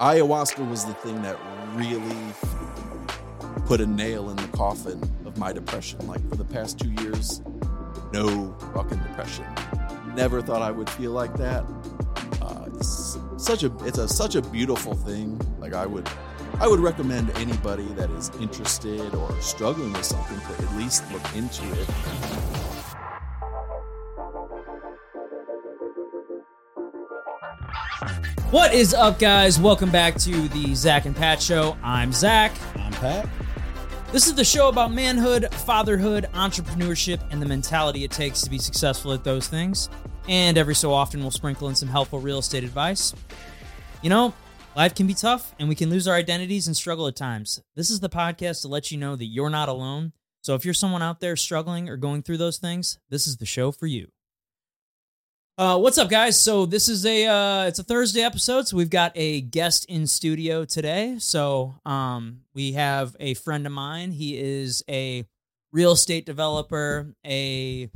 ayahuasca was the thing that really put a nail in the coffin of my depression. Like for the past two years, no fucking depression. Never thought I would feel like that. Uh, it's such a it's a such a beautiful thing. Like I would I would recommend anybody that is interested or struggling with something to at least look into it. What is up, guys? Welcome back to the Zach and Pat Show. I'm Zach. I'm Pat. This is the show about manhood, fatherhood, entrepreneurship, and the mentality it takes to be successful at those things. And every so often, we'll sprinkle in some helpful real estate advice. You know, life can be tough, and we can lose our identities and struggle at times. This is the podcast to let you know that you're not alone. So if you're someone out there struggling or going through those things, this is the show for you. Uh, what's up, guys? So this is a uh, it's a Thursday episode, so we've got a guest in studio today. So um, we have a friend of mine. He is a real estate developer, a,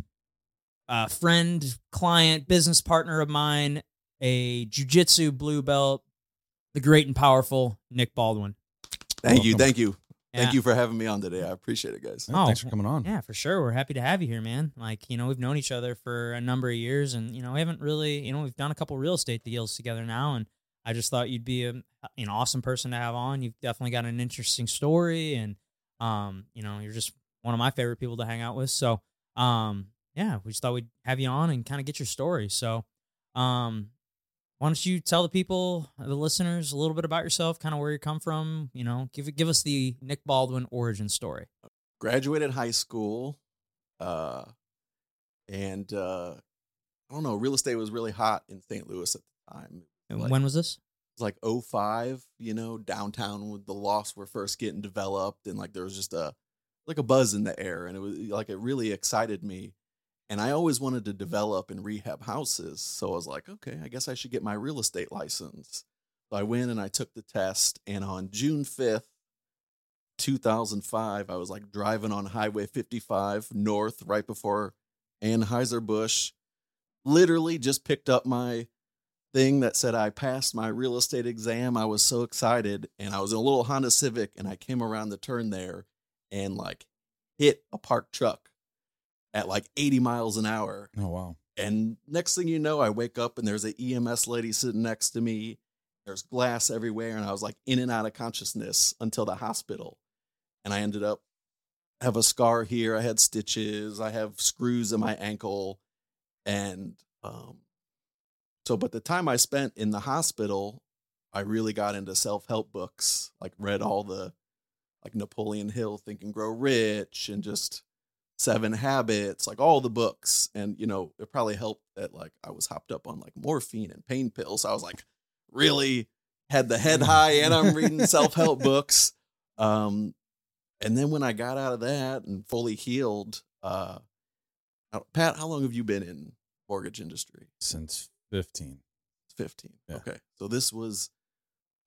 uh friend, client, business partner of mine, a jujitsu blue belt, the great and powerful Nick Baldwin. Thank you, thank you. Thank you for having me on today. I appreciate it, guys. Oh, thanks for coming on. Yeah, for sure. We're happy to have you here, man. Like, you know, we've known each other for a number of years and, you know, we haven't really, you know, we've done a couple real estate deals together now. And I just thought you'd be a, an awesome person to have on. You've definitely got an interesting story and, um, you know, you're just one of my favorite people to hang out with. So, um, yeah, we just thought we'd have you on and kind of get your story. So, um, why don't you tell the people, the listeners, a little bit about yourself, kind of where you come from? You know, give give us the Nick Baldwin origin story. Graduated high school, uh, and uh, I don't know. Real estate was really hot in St. Louis at the time. And Like- when was this? It was like 05, you know, downtown with the lofts were first getting developed and like there was just a like a buzz in the air and it was like it really excited me. And I always wanted to develop and rehab houses. So I was like, okay, I guess I should get my real estate license. So I went and I took the test and on June 5th, 2005, I was like driving on Highway 55 north right before Anheuser-Busch. Literally just picked up my thing that said I passed my real estate exam. I was so excited and I was in a little Honda Civic and I came around the turn there and like hit a parked truck at like 80 miles an hour. Oh wow. And next thing you know, I wake up and there's an EMS lady sitting next to me. There's glass everywhere and I was like in and out of consciousness until the hospital. And I ended up have a scar here. I had stitches. I have screws in my ankle. And um so, but the time I spent in the hospital, I really got into self help books, like read all the, like Napoleon Hill, Think and Grow Rich, and just Seven Habits, like all the books. And, you know, it probably helped that like I was hopped up on like morphine and pain pills. So I was like really had the head high and I'm reading self help books. Um, and then when I got out of that and fully healed, uh, Pat, how long have you been in mortgage industry? Since 15. 15. Yeah. Okay. So this was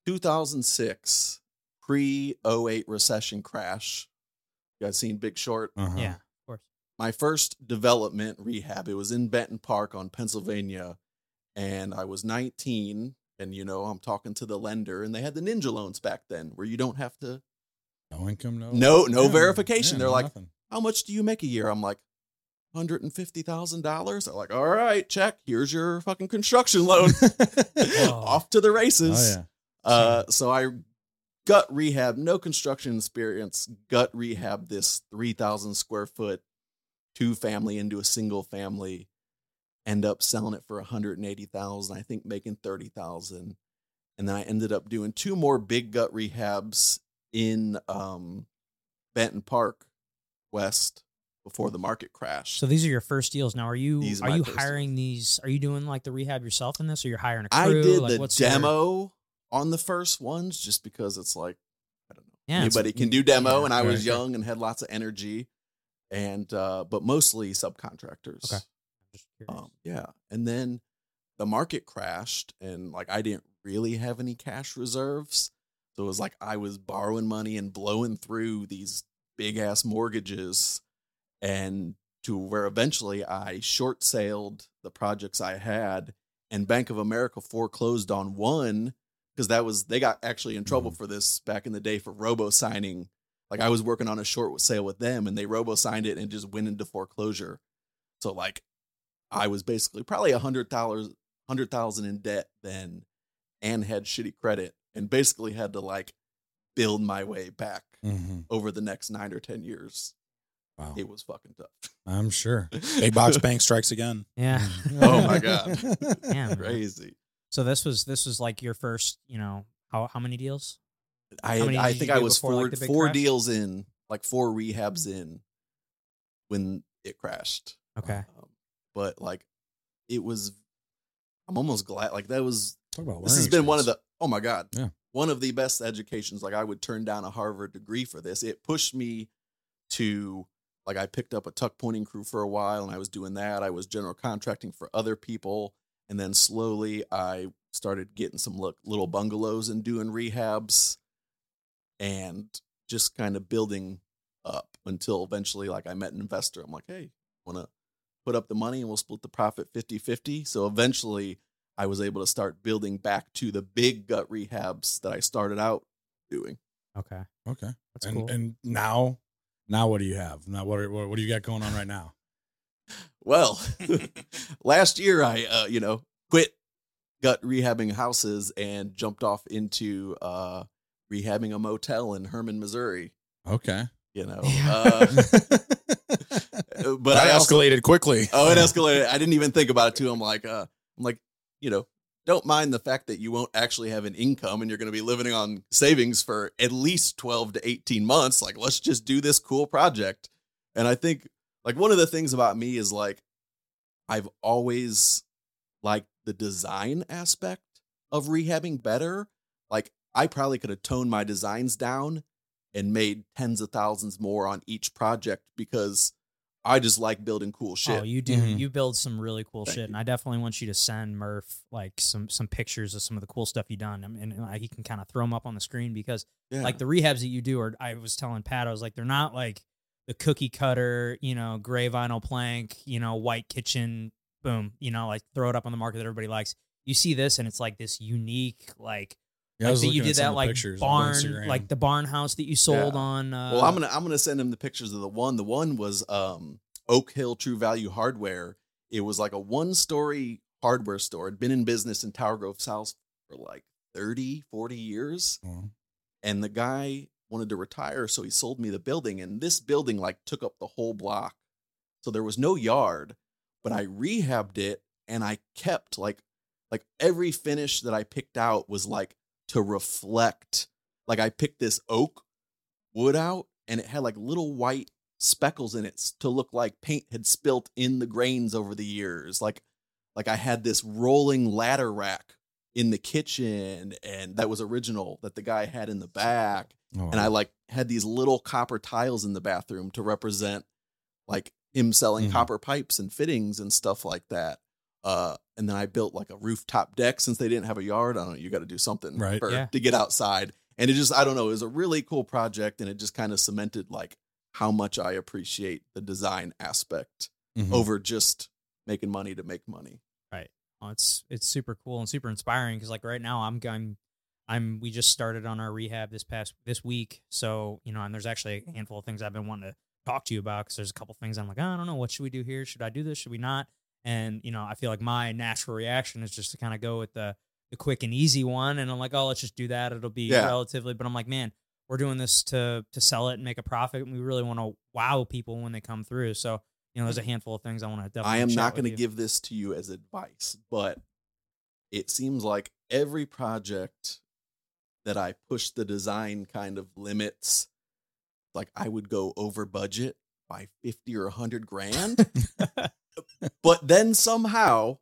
2006, pre 08 recession crash. You guys seen Big Short? Uh-huh. Yeah, of course. My first development rehab, it was in Benton Park on Pennsylvania. And I was 19. And, you know, I'm talking to the lender, and they had the ninja loans back then where you don't have to, No income, no. No- no Yeah, verification. yeah, They're no like, nothing. how much do you make a year? I'm like, $150,000. They're like, all right, check. Here's your fucking construction loan. Off to the races. oh yeah. Uh, so I gut rehab, no construction experience, gut rehab this 3,000 square foot two family into a single family, end up selling it for 180,000, I think making 30,000. And then I ended up doing two more big gut rehabs in um, Benton Park West before the market crash. So these are your first deals. Now, are you These are are you hiring these? Are you doing like the rehab yourself in this, or you're hiring a crew? I did like, the what's your- demo on the first ones just because it's like I don't know. Yeah, Anybody can do demo yeah, and I was right, right. young and had lots of energy and uh but mostly subcontractors. Okay. Um yeah. And then the market crashed and like I didn't really have any cash reserves. So it was like I was borrowing money and blowing through these big ass mortgages and to where eventually I short sailed the projects I had and Bank of America foreclosed on one because that was they got actually in trouble for this back in the day for robo signing. Like I was working on a short sale with them, and they robo signed it and just went into foreclosure. So like, I was basically probably a hundred dollars, hundred thousand in debt then, and had shitty credit, and basically had to like build my way back Mhm. over the next nine or ten years. Wow. It was fucking tough. I'm sure. Big box bank strikes again. Yeah. Oh my God. Yeah. man. Crazy. So this was this was like your first, you know, how how many deals? I I think I was before, four like, four crash? deals in, like four rehabs in, when it crashed. Okay. Um, but like, it was. I'm almost glad. Like that was. This has been one of the. Oh my god. Yeah. One of the best educations. Like I would turn down a Harvard degree for this. It pushed me to like I picked up a tuck pointing crew for a while, and I was doing that. I was general contracting for other people, and then slowly I started getting some look, little bungalows and doing rehabs, and just kind of building up until eventually, like I met an investor. I'm like, hey, want to put up the money and we'll split the profit 50-50. So eventually, I was able to start building back to the big gut rehabs that I started out doing. Okay. Okay. That's and, cool. and now, now what do you have? Now what, are, what what do you got going on right now? Well, last year I, uh, you know, quit gut rehabbing houses and jumped off into uh, rehabbing a motel in Hermann, Missouri. Okay. You know, uh, but that I also, escalated quickly. oh, it escalated. I didn't even think about it too. I'm like, uh, I'm like, you know, don't mind the fact that you won't actually have an income and you're going to be living on savings for at least 12 to 18 months. Like, let's just do this cool project. And I think like one of the things about me is like I've always liked the design aspect of rehabbing better. Like I probably could have toned my designs down and made tens of thousands more on each project because I just like building cool shit. Oh, you do. Mhm. You build some really cool Thank shit, you. and I definitely want you to send Murph like some some pictures of some of the cool stuff you've done. I mean, and, like, he can kind of throw them up on the screen because yeah. like the rehabs that you do are. I was telling Pat, I was like, they're not like the cookie cutter, you know, gray vinyl plank, you know, white kitchen, boom, you know, like throw it up on the market that everybody likes. You see this, and it's like this unique, like Yeah, I like was that you did that like pictures barn, like the barn house that you sold Yeah. on. Uh, well, I'm gonna I'm gonna send him the pictures of the one. The one was um Oak Hill True Value Hardware. It was like a one story hardware store. It'd been in business in Tower Grove South for like 30, 40 years. Oh, and the guy wanted to retire so he sold me the building and this building like took up the whole block so there was no yard but i rehabbed it and i kept like like every finish that i picked out was like to reflect like i picked this oak wood out and it had like little white speckles in it to look like paint had spilt in the grains over the years like like i had this rolling ladder rack in the kitchen and that was original that the guy had in the back oh, and I like had these little copper tiles in the bathroom to represent like him selling Mhm. copper pipes and fittings and stuff like that. Uh, and then I built like a rooftop deck since they didn't have a yard. I don't know. You got to do something Right. for, Yeah. to get outside. And it just, I don't know, it was a really cool project. And it just kind of cemented like how much I appreciate the design aspect Mhm. over just making money to make money. Oh, it's it's super cool and super inspiring because like right now I'm I'm I'm we just started on our rehab this past this week, so you know, and there's actually a handful of things I've been wanting to talk to you about because there's a couple things I'm like, "Oh, I don't know, what should we do here? Should I do this? Should we not? And you know, I feel like my natural reaction is just to kind of go with the the quick and easy one, and I'm like, oh, let's just do that. It'll be Yeah. relatively, but I'm like, man, we're doing this to to sell it and make a profit, and we really want to wow people when they come through. So you know, there's a handful of things I want to definitely. I am not going to give this to you as advice, but it seems like every project that I push the design kind of limits, like I would go over budget by 50 or 100 grand, but then somehow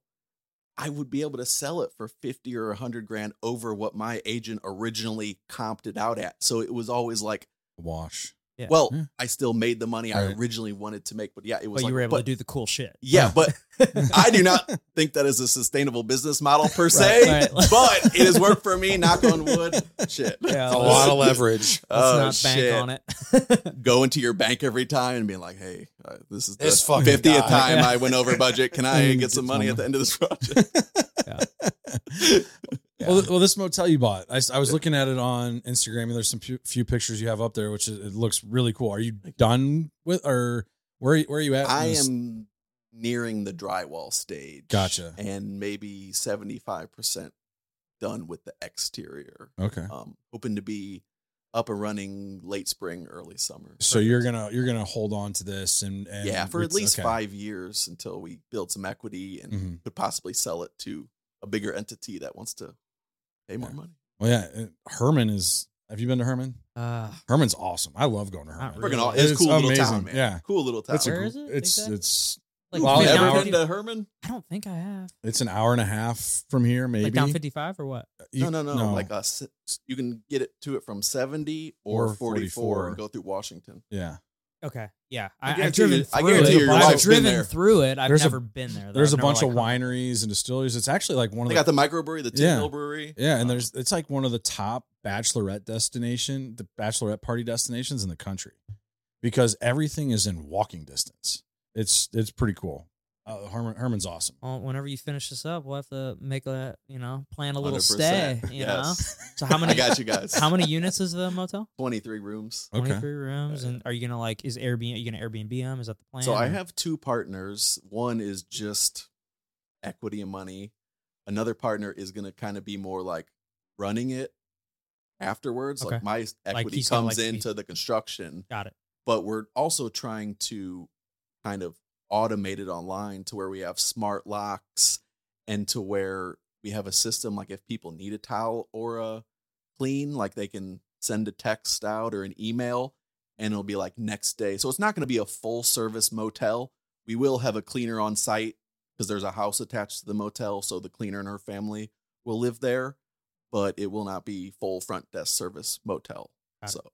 I would be able to sell it for 50 or 100 grand over what my agent originally comped it out at. So it was always like, wash. Yeah. well, Yeah. I still made the money I originally wanted to make, but yeah, it was but like, you were able but- to do the cool shit. yeah, but I do not think that is a sustainable business model per se, right. but it has worked for me. Knock on wood. Shit. Yeah, a lot of leverage. Let's Oh, not bank shit. on it. Go into your bank every time and being like, "Hey, uh, this is the This fucking fiftieth time Yeah. I went over budget. Can I get some money at the end of this project?" Yeah. Well, well, this motel you bought, I was looking at it on Instagram, and there's some few, few pictures you have up there, which is, it looks really cool. Are you done with, or where are you, where are you at? I this- am nearing the drywall stage. Gotcha. And maybe 75% done with the exterior. okay. Um, hoping to be up and running late spring, early summer. So you're gonna you're gonna hold on to this and, and yeah, for at least okay. five years until we build some equity and Mhm. could possibly sell it to a bigger entity that wants to pay more Yeah. money. Well, yeah, uh, Hermann is. Have you been to Hermann? Uh, Hermann's awesome. I love going to Hermann. really. Freaking aw- it's, a cool little town, man. Yeah, Cool little town. it's a Where gr- is it It's exactly? it's like Well, like Ever been to Hermann? I don't think I have. it's an hour and a half from here, maybe. Like down 55 or what? You- no, no, no, Like uh, s- you can get it to it from 70 or, Or 44, 44. and go through Washington. yeah. Okay. Yeah. I I, I've driven you- I through guarantee it. your but I've wife's been driven there. through it. I've There's a- never been there. though. There's a I've never, bunch of wineries and distilleries. It's actually like one of They the got the microbrewery, the Tin Yeah. Mill Brewery. Yeah, and Uh, there's it's like one of the top bachelorette destination, the bachelorette party destinations in the country, because everything is in walking distance. It's it's pretty cool. Uh, Hermann Hermann's awesome. Well, whenever you finish this up, we'll have to make a you know plan a little 100%. stay. You yes. know. So how many? I got you guys. How many units is the motel? 23 rooms. Okay. Twenty three rooms. And are you gonna like is Airbnb? Are you gonna Airbnb them? Is that the plan? So I have two partners. One is just equity and money. Another partner is going to kind of be more like running it afterwards. Okay. Like my equity he's gonna, comes like, into the construction, got it. but we're also trying to kind of automate it online to where we have smart locks and to where we have a system like if people need a towel or a clean, like they can send a text out or an email and it'll be like next day. So it's not going to be a full service motel. We will have a cleaner on site because there's a house attached to the motel. So the cleaner and her family will live there, but it will not be full front desk service motel. Got it.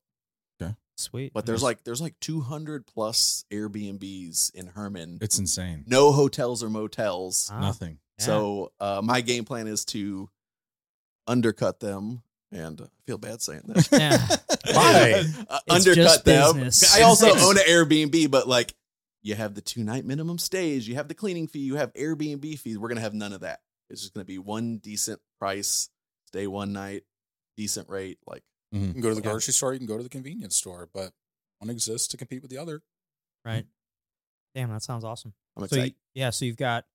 So, Sweet. but there's Nice. like there's like 200 plus Airbnbs in Hermann. It's insane. no hotels or motels. Ah, Nothing. yeah. So uh, my game plan is to undercut them, and I feel bad saying that. Yeah. Why? Uh, undercut them. business. I also own an Airbnb, but like you have the two night minimum stays, you have the cleaning fee, you have Airbnb fees. We're gonna have none of that. It's just gonna be one decent price, stay one night, decent rate. Like You can go to the Yeah. grocery store, you can go to the convenience store, but one exists to compete with the other. right. Damn, that sounds awesome. I'm So excited. you, yeah, so you've got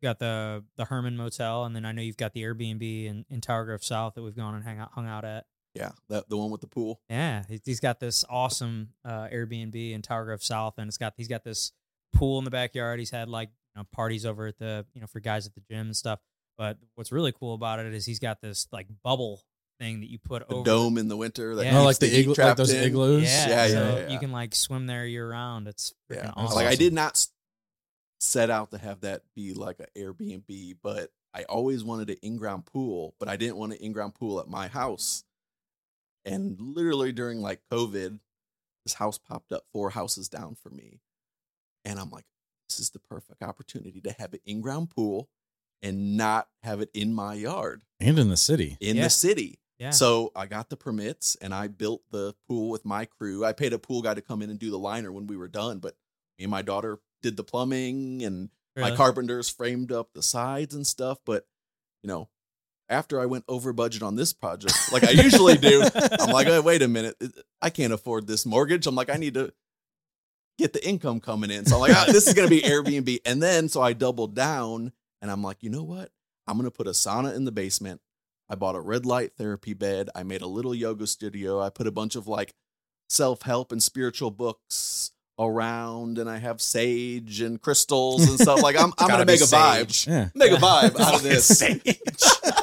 you got the the Hermann Motel, and then I know you've got the Airbnb in, in Tower Grove South that we've gone and hang out hung out at. yeah, that the one with the pool. Yeah, he- he's got this awesome uh, Airbnb in Tower Grove South, and it's got he's got this pool in the backyard. He's had like you know parties over at the you know for guys at the gym and stuff. But what's really cool about it is he's got this like bubble thing that you put The over dome in the winter. That Yeah. Oh, no, like the, heat igloo, like those in. igloos. Yeah, Yeah, yeah, so yeah, yeah. you can like swim there year round. It's Yeah. awesome. Like I did not set out to have that be like an Airbnb, but I always wanted an in-ground pool, but I didn't want an in-ground pool at my house. And literally during like COVID, this house popped up four houses down for me. And I'm like, this is the perfect opportunity to have an in-ground pool and not have it in my yard And in the city. in Yeah. the city. Yeah. So I got the permits and I built the pool with my crew. I paid a pool guy to come in and do the liner when we were done, but me and my daughter did the plumbing and Really? my carpenters framed up the sides and stuff. But you know, after I went over budget on this project, like I usually do, I'm like, oh, wait a minute, I can't afford this mortgage. I'm like, I need to get the income coming in. So I'm like, ah, this is gonna be Airbnb. And then so I doubled down and I'm like, you know what? I'm gonna put a sauna in the basement. I bought a red light therapy bed. I made a little yoga studio. I put a bunch of like self help and spiritual books around, and I have sage and crystals and stuff. Like I'm, I'm gonna make a vibe. Yeah. make a vibe out of this.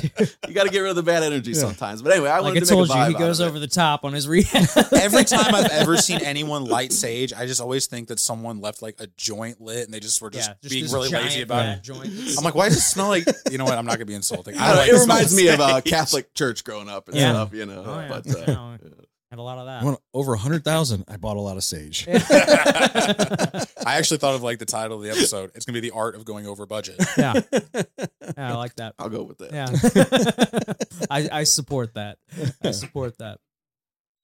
Sage. you got to get rid of the bad energy Yeah. sometimes. But anyway, I like I wanted to told make a you, vibe he goes of it. over the top on his rehab. Every time I've ever seen anyone light sage, I just always think that someone left like a joint lit and they just were just, yeah, being really lazy about fat it. I'm like, why does it smell like? You know what? I'm not gonna be insulting. I don't know, like it the smell reminds of me of uh. Catholic church growing up and Yeah. stuff, you know. Oh, yeah. But uh, Yeah. yeah. had a lot of I that. want over a hundred thousand. I bought a lot of sage. I actually thought of like the title of the episode. It's gonna be the art of going over budget. yeah, yeah, I like that. I'll go with that. Yeah, I, I support that. I support that.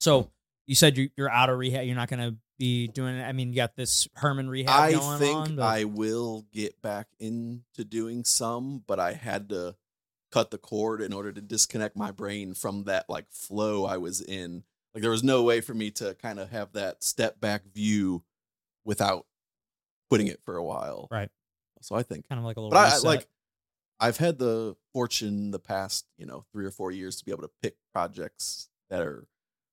So you said you, you're out of rehab. You're not going to be doing it. I mean, you got this Hermann rehab I going think on. but- I will get back into doing some, but I had to cut the cord in order to disconnect my brain from that like flow I was in. Like there was no way for me to kind of have that step back view without putting it for a while. Right. So I think Kind of like a little. but I, I like I've had the fortune the past, you know, three or four years to be able to pick projects that are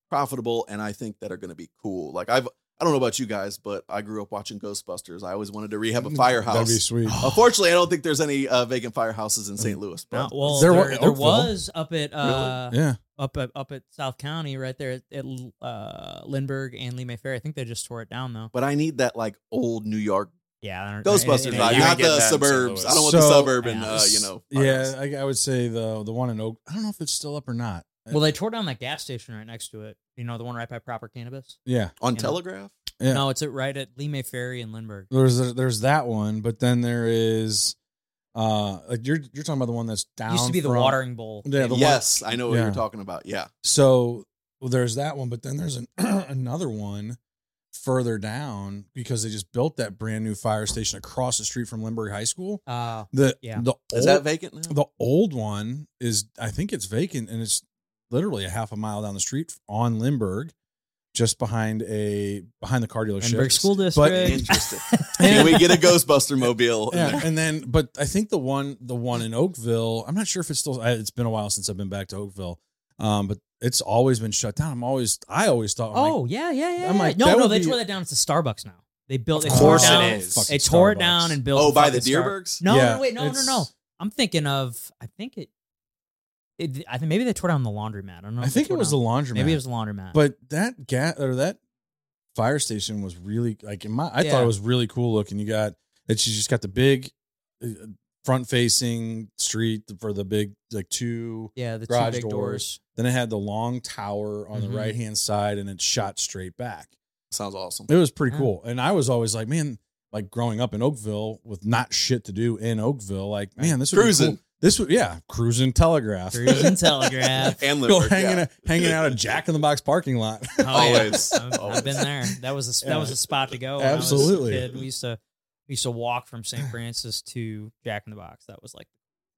profitable and I think that are going to be cool. Like I've I don't know about you guys, but I grew up watching Ghostbusters. I always wanted to rehab a firehouse. That'd be sweet. Unfortunately, I don't think there's any uh, vacant firehouses in St. Louis. No, well, There there, there, was up at uh, yeah. Up at up at South County, right there at, at uh, Lindbergh and Lemay Ferry. I think they just tore it down though. but I need that like old New York Yeah, I don't- Ghostbusters it- it- vibe, you not the that in St. suburbs. I don't want Louis. the suburban, Yeah. uh, you know. Yeah. I, I would say the the one in Oak. I don't know if it's still up or not. Well, they tore down that gas station right next to it. You know, the one right by Proper Cannabis. yeah, on you know. Telegraph. yeah. No, it's at right at Lemay Ferry and Lindbergh. There's there's that one, but then there is, uh, like you're you're talking about the one that's down. Used to be the from- watering bowl. Yeah, the one- yes, I know what Yeah. you're talking about. Yeah, So well, there's that one, but then there's an, another one further down because they just built that brand new fire station across the street from Lindbergh High School. Uh, The Yeah. the is old, that vacant now? the old one is I think it's vacant and it's literally a half a mile down the street on Lindbergh, just behind a behind the car dealership. Lindbergh School But- District. Interesting. Can we get a Ghostbuster mobile? in yeah, there? and then but I think the one the one in Oakville, I'm not sure if it's still. It's been a while since I've been back to Oakville, um, but it's always been shut down. I'm always I always thought. I'm like, oh yeah, yeah, yeah. I'm like, no, no, they be- tore that down. It's a Starbucks now. They built. Of They tore it course it down. is. fucking They tore it down and built. oh, by the fucking Star- Dierbergs. No, Yeah, no, wait, no, no, no. I'm thinking of. I think it. It, I think maybe they tore down the laundromat. I don't know. I think it tore was the laundromat. Maybe it was the laundromat. But that gas or that fire station was really like in my. I thought it was really cool looking. You got that. You just got the big front facing street for the big like two. yeah, the two garage big doors. doors. Then it had the long tower on Mhm. the right hand side, and it shot straight back. Sounds awesome. It was pretty Yeah. cool. And I was always like, man, like growing up in Oakville with not shit to do in Oakville, like, man, this would Cruising. Be cool. This was yeah, cruising telegraph. Cruising Telegraph. and Go hanging, yeah. out, hanging out a Jack in the Box parking lot. Oh, yeah. Always. I've, I've been there. That was a Yeah. that was a spot to go. when I was a Absolutely. kid. We used to we used to walk from St. Francis to Jack in the Box. That was like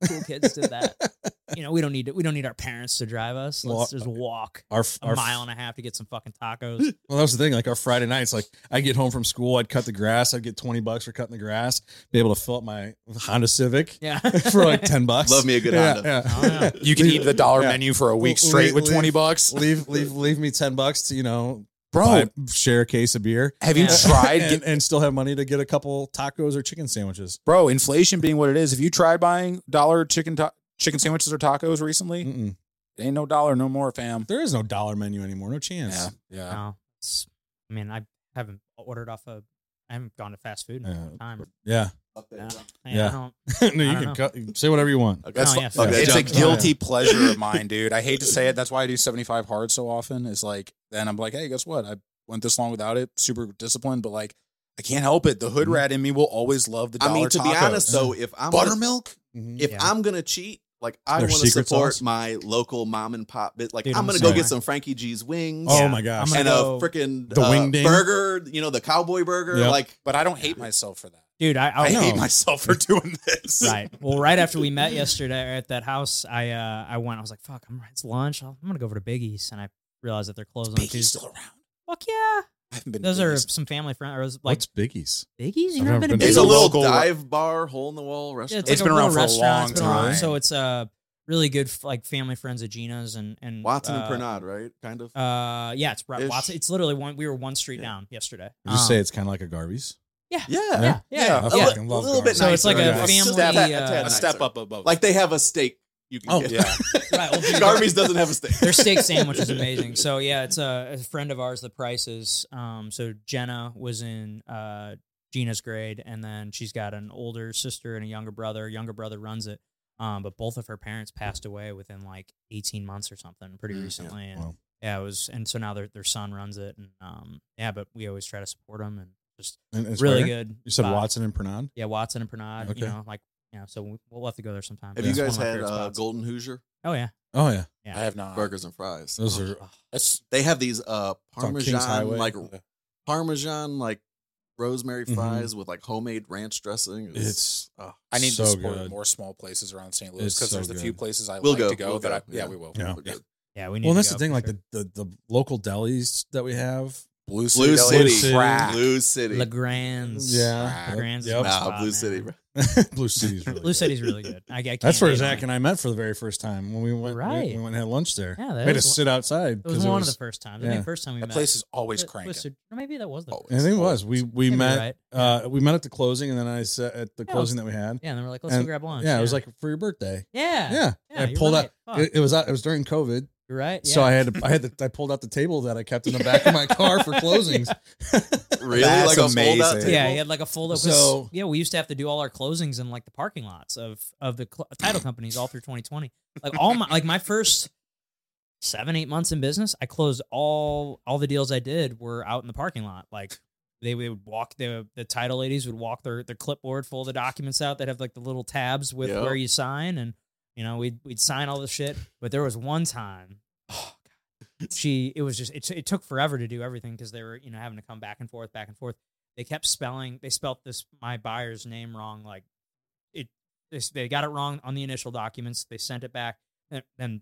cool kids did that. You know, we don't need to, we don't need our parents to drive us. Let's Well, just walk Our, a our mile and a half to get some fucking tacos. Well, that was the thing. Like our Friday nights, like I get home from school, I'd cut the grass. I'd get twenty bucks for cutting the grass. Be able to fill up my Honda Civic Yeah, for like ten bucks. Love me a good Yeah, Honda. yeah. Oh, yeah. You can eat the dollar Yeah. menu for a week Leave- straight with leave- 20 bucks. leave, leave, leave me ten bucks to you know, Bro, buy, share a case of beer. have you tried and, and still have money to get a couple tacos or chicken sandwiches. bro, inflation being what it is, have you tried buying dollar chicken ta- chicken sandwiches or tacos recently? Mm-mm. Ain't no dollar no more, fam. There is no dollar menu anymore. No chance. Yeah. Yeah. no, I mean, I haven't ordered off a. I haven't gone to fast food in a Yeah. long time. Yeah. Yeah, Yeah. No, you can don't cut, say whatever you want. Okay. That's Oh, fu- yeah, fuck it's a junk. guilty pleasure of mine, dude. I hate to say it. That's why I do 75 hard so often. Is like, then I'm like, hey, guess what? I went this long without it. Super disciplined, but like, I can't help it. The hood Mhm. rat in me will always love the dollar I mean, to be honest though, if I'm gonna- buttermilk. Mhm. if Yeah. I'm gonna cheat, like I want to support sauce? my local mom and pop bit. Like Dude, I'm I'm gonna the go get some Frankie G's wings. Oh Yeah. my gosh. And go- a freaking The uh, wing burger, you know, the cowboy burger. Yep. Like But I don't hate myself for that. Dude. I, I I, hate myself for doing this. right. Well, right after we met yesterday at that house, I uh, I went. I was like, "Fuck, I'm it's lunch. I'm gonna go over to Biggie's," and I realized that they're closed on Biggie's Tuesday. still around. Fuck yeah! I haven't been. Those are Biggie's. some family friends. Or was like What's Biggie's? Biggie's. You I've never never been been to Biggie's? it's a little local- dive bar, hole in the wall Yeah, restaurant. it's, It's like been around little for a long It's been around. time. So it's uh really good f- like family friends of Gina's and and Watson and uh, Pernod, right? Kind of. Uh, yeah, it's right. Ish. Watson. It's literally one. We were one street Yeah. down yesterday. You just Um, say it's kind of like a Garvey's. Yeah, yeah. yeah, yeah, Yeah, yeah. I A, yeah. li- a little bit So it's like a yeah. family, Step- uh, tad a step up above. Like they have a steak. You can Oh, get. yeah. Right, well, dude, Garvey's doesn't have a steak. Their steak sandwich is amazing. So yeah, it's a, a friend of ours. The prices. Um, so Jenna was in uh Gina's grade, and then she's got an older sister and a younger brother. Younger brother runs it. Um, but both of her parents passed away within like 18 months or something, pretty Mm, yeah. recently. And Wow. yeah, it was, and so now their their son runs it, and um, yeah, but we always try to support them and just it's really good. You said spot. Watson and Pernod. Yeah, Watson and Pernod. Okay. You know, like yeah, so we- we'll have to go there sometime. Have It's you guys had uh. Golden Hoosier Oh yeah, Oh yeah, yeah. I have not. burgers and fries? those are That's They have these uh Parmesan Highway. like Parmesan like rosemary Mhm. fries with like homemade ranch dressing. is- It's oh, I need so to support good. more small places around St. Louis because so there's a few places I We'll like go, to go we'll that I, yeah. yeah. we will. Yeah. we're. Yeah, we need. well, to that's go the thing. for Like the, the the local delis that we have. Blue Blue Deli is City. crack. Blue City. Legrand's. Yeah. Legrand's. Yep. is Nah, spot, Blue man. City. bro. Blue City's really Blue good. City's really good. I, I That's where Zach on and I met for the very first time when we went. Right. We, we went and had lunch there. Yeah, that we had to sit outside It was one it was. of the first times. I think yeah. the first time we met. That met. place is always cranking. Twisted- or maybe that was the. Always. I think it was. We we met. right. Uh, we met at the closing, and then I said at the Yeah, closing that we had. Yeah, and then we're like, let's And- go grab lunch. Yeah, it was like for your birthday. yeah, Yeah, Yeah, I pulled right. out. Fuck. It, it was. It was during COVID, You're right. so. I had to. I had to. I pulled out the table that I kept in the back of my car for closings. Really? That's like a fold out amazing. table? Yeah, he had like a full up. So- yeah, we used to have to do all our closings in like the parking lots of of the cl- title companies all through 2020. Like all my like my first seven eight months in business, I closed all all the deals I did were out in the parking lot. Like they would walk the the title ladies would walk their their clipboard full of the documents out that have like the little tabs with Yep. where you sign and you know we'd we'd sign all the shit. But there was one time. Oh, God. She, it was just, it, it took forever to do everything because they were, you know, having to come back and forth, back and forth they kept spelling they spelt this my buyer's name wrong like it they, they got it wrong on the initial documents they sent it back and then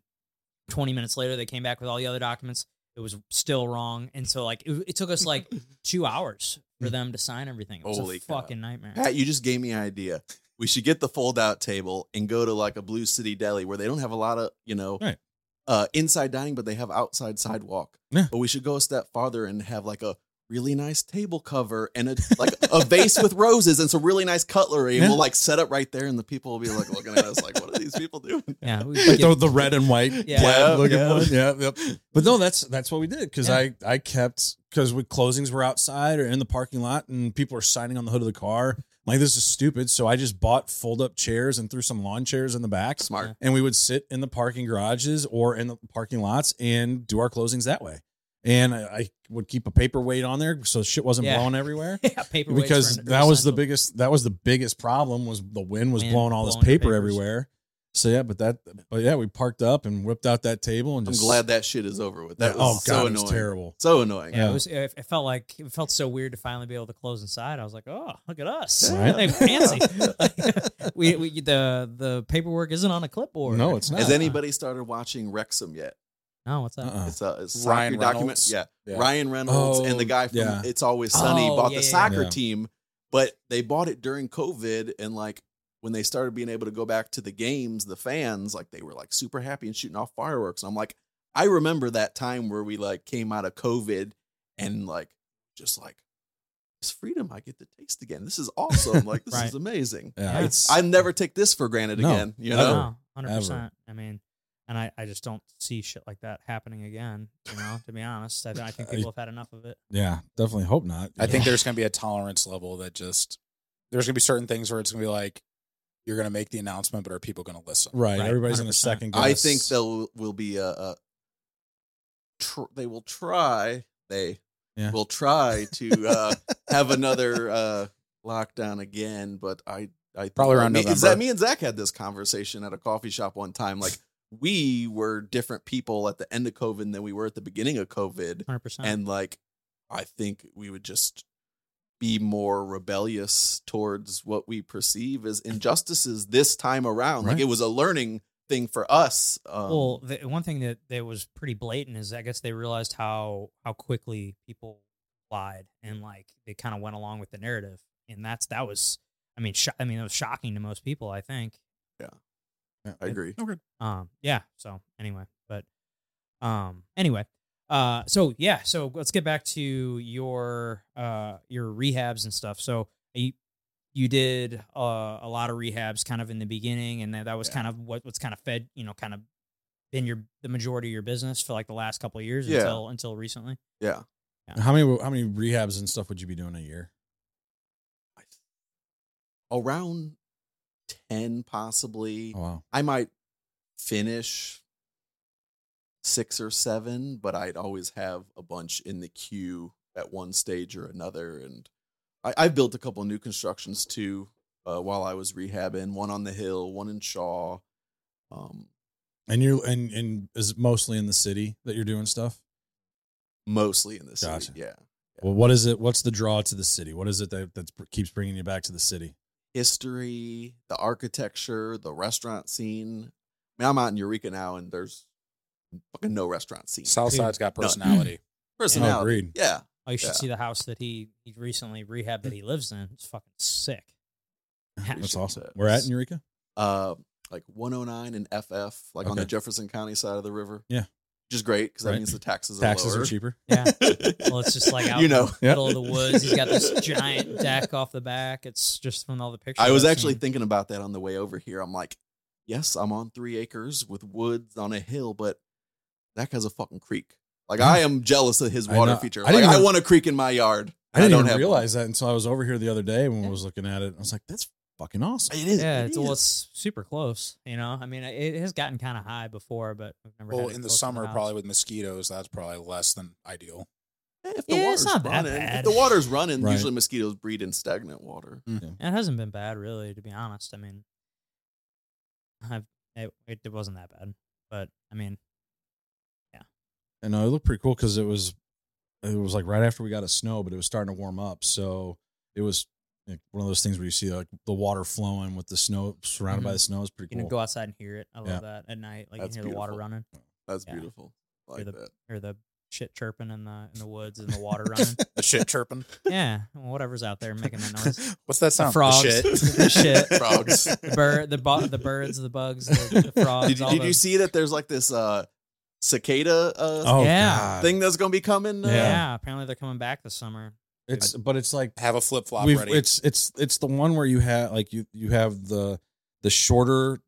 20 minutes later they came back with all the other documents it was still wrong and so like it, it took us like two hours for them to sign everything it was Holy a cow. fucking nightmare Pat, you just gave me an idea. We should get the fold out table and go to like a Blue City deli where they don't have a lot of, you know, Right. Uh, inside dining, but they have outside sidewalk. Yeah. But we should go a step farther and have like a really nice table cover and a like a vase with roses and some really nice cutlery. And Yeah. we'll like set up right there and the people will be like looking at us like, what are these people doing? yeah we like get- the, the red and white Yeah. Yeah, looking yeah. one. Yeah, yep. But no, that's that's what we did because Yeah. I I kept because with closings were outside or in the parking lot and people are signing on the hood of the car. I'm like this is stupid, so I just bought fold up chairs and threw some lawn chairs in the back, Smart. and we would sit in the parking garages or in the parking lots and do our closings that way. And I, I would keep a paperweight on there so shit wasn't Yeah. blowing everywhere. yeah, paperweights because that was the biggest that was the biggest problem was the wind was Wind blowing all this blowing your paper everywhere. So yeah, but that but yeah, we parked up and whipped out that table and just. I'm glad that shit is over with. That Yeah, oh, was oh god, so it was annoying. terrible. So annoying. Yeah, Yeah. it was. It it felt like it felt so weird to finally be able to close inside. I was like, "Oh, look at us, Right. like fancy." we, we the the paperwork isn't on a clipboard. No, it's not. Has anybody started watching Wrexham yet? No, what's that? Uh-uh. It's a, it's a Ryan soccer document. Yeah. Yeah. Ryan Reynolds and the Oh, guy from yeah. It's Always Sunny Oh, bought yeah, the yeah, soccer yeah. team, but they bought it during COVID and like when they started being able to go back to the games, the fans like they were like super happy and shooting off fireworks. And I'm like, I remember that time where we like came out of COVID and like just like this freedom I get to taste again. This is awesome. Like this Right. is amazing. Yeah, Yeah. it's I never take this for granted No, again. You ever. know? No, hundred percent. I mean, and I, I just don't see shit like that happening again. You know, to be honest, I, I think people have had enough of it. yeah, definitely hope not. I think there's going to be a tolerance level that just there's going to be certain things where it's going to be like you're going to make the announcement, but are people going to listen? right. Right, Everybody's in a 100%. second. I think there will be a, a tr- they will try they Yeah. will try to uh, have another uh, lockdown again, but I I Probably around me, November. Zach, me and Zach had this conversation at a coffee shop one time. Like we were different people at the end of COVID than we were at the beginning of COVID, Hundred percent. and like I think we would just be more rebellious towards what we perceive as injustices this time around. Like it was a learning thing for us. Um, Well, the, one thing that, that was pretty blatant is I guess they realized how how quickly people lied and like they kind of went along with the narrative, and that's that was I mean sho- I mean it was shocking to most people. I think. Yeah. I agree. Okay. Um, yeah. So anyway, but um, anyway, uh, so yeah, so let's get back to your uh your rehabs and stuff. So you you did uh, a lot of rehabs kind of in the beginning, and that that was Yeah. kind of what what's kind of fed you know kind of been your the majority of your business for like the last couple of years Yeah. until until recently. Yeah. how many how many rehabs and stuff would you be doing a year? Around 10, possibly. Oh wow. I might finish six or seven, but I'd always have a bunch in the queue at one stage or another. And I, I've built a couple new constructions too uh, while I was rehabbing one on the hill, one in Shaw. Um, And you're and and is it mostly in the city that you're doing stuff? mostly in the city. Gotcha. Yeah. Well, what is it? What's the draw to the city? What is it that that keeps bringing you back to the city? history, the architecture, the restaurant scene. I mean, I'm out in Eureka now, and there's fucking no restaurant scene. Southside's got No. personality. Personality. agreed. Yeah. Oh, you should Yeah. see the house that he he recently rehabbed that he lives in. It's fucking sick. That's awesome. do We're at in Eureka. Uh, like 109 and FF, like on the Jefferson County side of the river. Yeah. Which is great because that Right. means the taxes are Taxes lower. are cheaper. Yeah. Well, it's just like out you in know. the middle of the woods. He's got this giant deck off the back. It's just from all the pictures. I was I've actually seen. thinking about that on the way over here. I'm like, yes, I'm on three acres with woods on a hill, but that has a fucking creek. Like I am jealous of his water know. feature. I Like, didn't I want a creek in my yard. I didn't don't even have one. realize that until I was over here the other day when Yeah. I was looking at it. I was like, that's fucking awesome. It is. Yeah, it it's, well, it's super close. You know, I mean, it has gotten kind of high before, but we've never. Well, had it in the summer, house. probably with mosquitoes, that's probably less than ideal. Eh, if the Yeah, water's it's not that running, bad. if the water's running, Right. usually mosquitoes breed in stagnant water. Mm. It hasn't been bad, really, to be honest. I mean, I've it, it, it wasn't that bad, but I mean, And uh, it looked pretty cool because it was it was like right after we got a snow, but it was starting to warm up. So it was like one of those things where you see like the water flowing with the snow surrounded by Mhm. the snow is pretty you cool. You can go outside and hear it. I love Yeah. that at night. Like That's you hear the water running, That's Yeah. beautiful. I Hear like the- that. hear the shit chirping in the in the woods and the water running. The shit chirping. yeah, whatever's out there making that noise. What's that The sound? frogs, The shit. the shit, Frogs. the bird, the bu- the birds, the bugs, the, the frogs. Did, all did you see that there's like this uh, cicada uh, oh Yeah. thing that's going to be coming? Uh, Yeah. Yeah. apparently they're coming back this summer. it's but it's like Have a flip flop ready. it's it's it's the one where you have like you you have the the shorter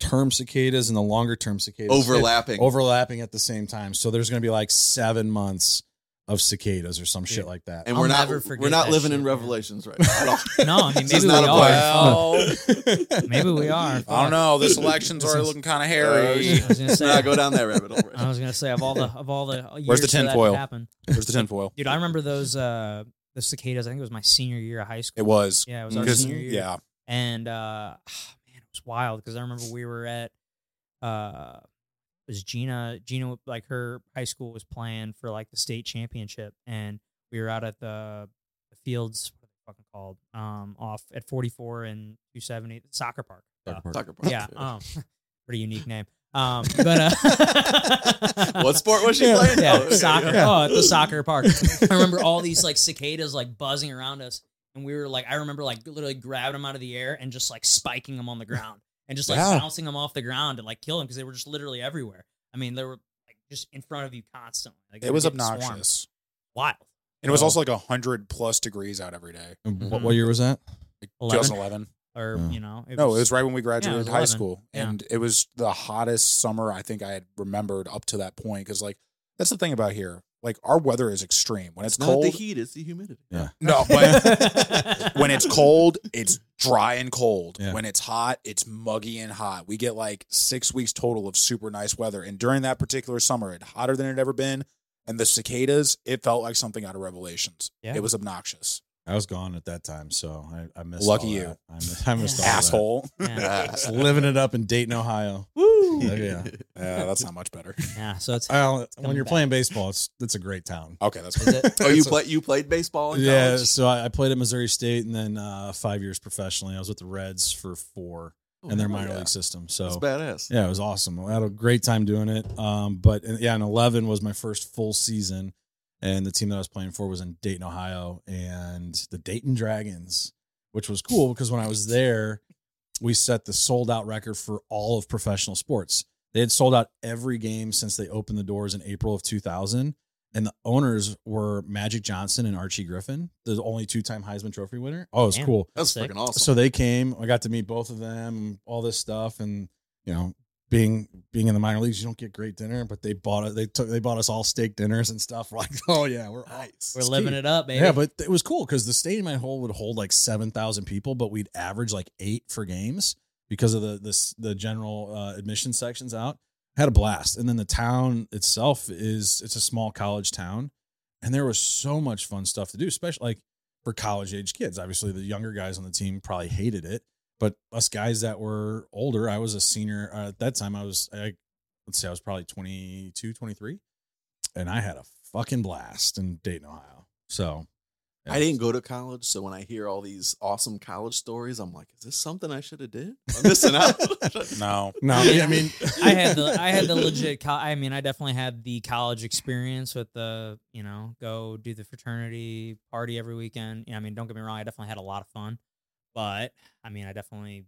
term cicadas and the longer term cicadas Overlapping. overlapping at the same time. So there's going to be like seven months of cicadas or some shit like that. and I'll we're not never forget we're not that living in shit, man. revelations right now. at all. No, I mean This is maybe we not a are. play. Maybe we are. I don't know. This election's already looking kind of hairy. I was gonna say. not go down that rabbit hole. Right I was gonna say of all the of all the years Where's the for that tinfoil? happen. Where's the tinfoil? Dude, I remember those uh the cicadas. I think it was my senior year of high school. It was. Yeah, it was our Because- senior year. yeah. and uh man, it was wild because I remember we were at uh it was Gina Gina like her high school was playing for like the state championship and we were out at the the fields what are they fucking called um off at 44 and 270 soccer park. Uh, Soccer park. Soccer park. yeah, um pretty unique name. Um but uh what sport was she yeah, playing? Yeah, Oh, okay, soccer. yeah. Oh, at the soccer park. I remember all these like cicadas like buzzing around us, and we were like, I remember like literally grabbing them out of the air and just like spiking them on the ground and just like Yeah. bouncing them off the ground and like killing them because they were just literally everywhere. I mean, they were like just in front of you constantly. Like, It was getting swarmed. obnoxious. Wild. And it was also like 100 plus degrees out every day. And What, what year was that? Like 11? 2011. Or Yeah. you know, it no, it was right when we graduated was high 11. school. Yeah. And it was the hottest summer I think I had remembered up to that point. Cause like, that's the thing about here. Like, our weather is extreme. When it's, It's not cold, the heat, it's the humidity. Yeah. no, but when it's cold, it's dry and cold. Yeah. When it's hot, it's muggy and hot. We get like six weeks total of super nice weather. And during that particular summer, it hotter than it ever been. And the cicadas, it felt like something out of Revelations. Yeah. It was obnoxious. I was gone at that time, so I, I missed. Lucky all you. that. I missed, I missed all that. Asshole. yeah. Just living it up in Dayton, Ohio. Woo. Yeah, yeah. Yeah, that's not much better. Yeah. So it's Well, when coming you're back. playing baseball, it's it's a great town. Okay, that's Is it? oh, you play you played baseball in Yeah, college? so I, I played at Missouri State and then uh, five years professionally. I was with the Reds for four in their minor yeah. league system. That's So badass. yeah, it was awesome. I had a great time doing it. Um, but yeah, in eleven was my first full season, and the team that I was playing for was in Dayton, Ohio, and the Dayton Dragons, which was cool because when I was there, we set the sold out record for all of professional sports. They had sold out every game since they opened the doors in April of 2000. And the owners were Magic Johnson and Archie Griffin, the only two time Heisman Trophy winner. Oh, it was Damn. cool. That's freaking awesome. So they came. I got to meet both of them, all this stuff, and you know, being being in the minor leagues, you don't get great dinner, but they bought it. They took they bought us all steak dinners and stuff. We're like, oh yeah, we're nice. We're living it up, baby. yeah, but it was cool because the stadium I hold would hold like seven thousand people, but we'd average like eight for games because of the the the general uh, admission sections out. Had a blast, and then the town itself is it's a small college town, and there was so much fun stuff to do, especially like for college age kids. Obviously, the younger guys on the team probably hated it, but us guys that were older, I was a senior uh, at that time. I was I, let's say I was probably 22, 23, and I had a fucking blast in Dayton, Ohio. So yeah. I didn't go to college, so when I hear all these awesome college stories, I'm like, is this something I should have did? I'm missing out. No. No, I mean, I had the I had the legit. Co- I mean, I definitely had the college experience with the you know go do the fraternity party every weekend. Yeah, I mean, don't get me wrong, I definitely had a lot of fun, but I mean, I definitely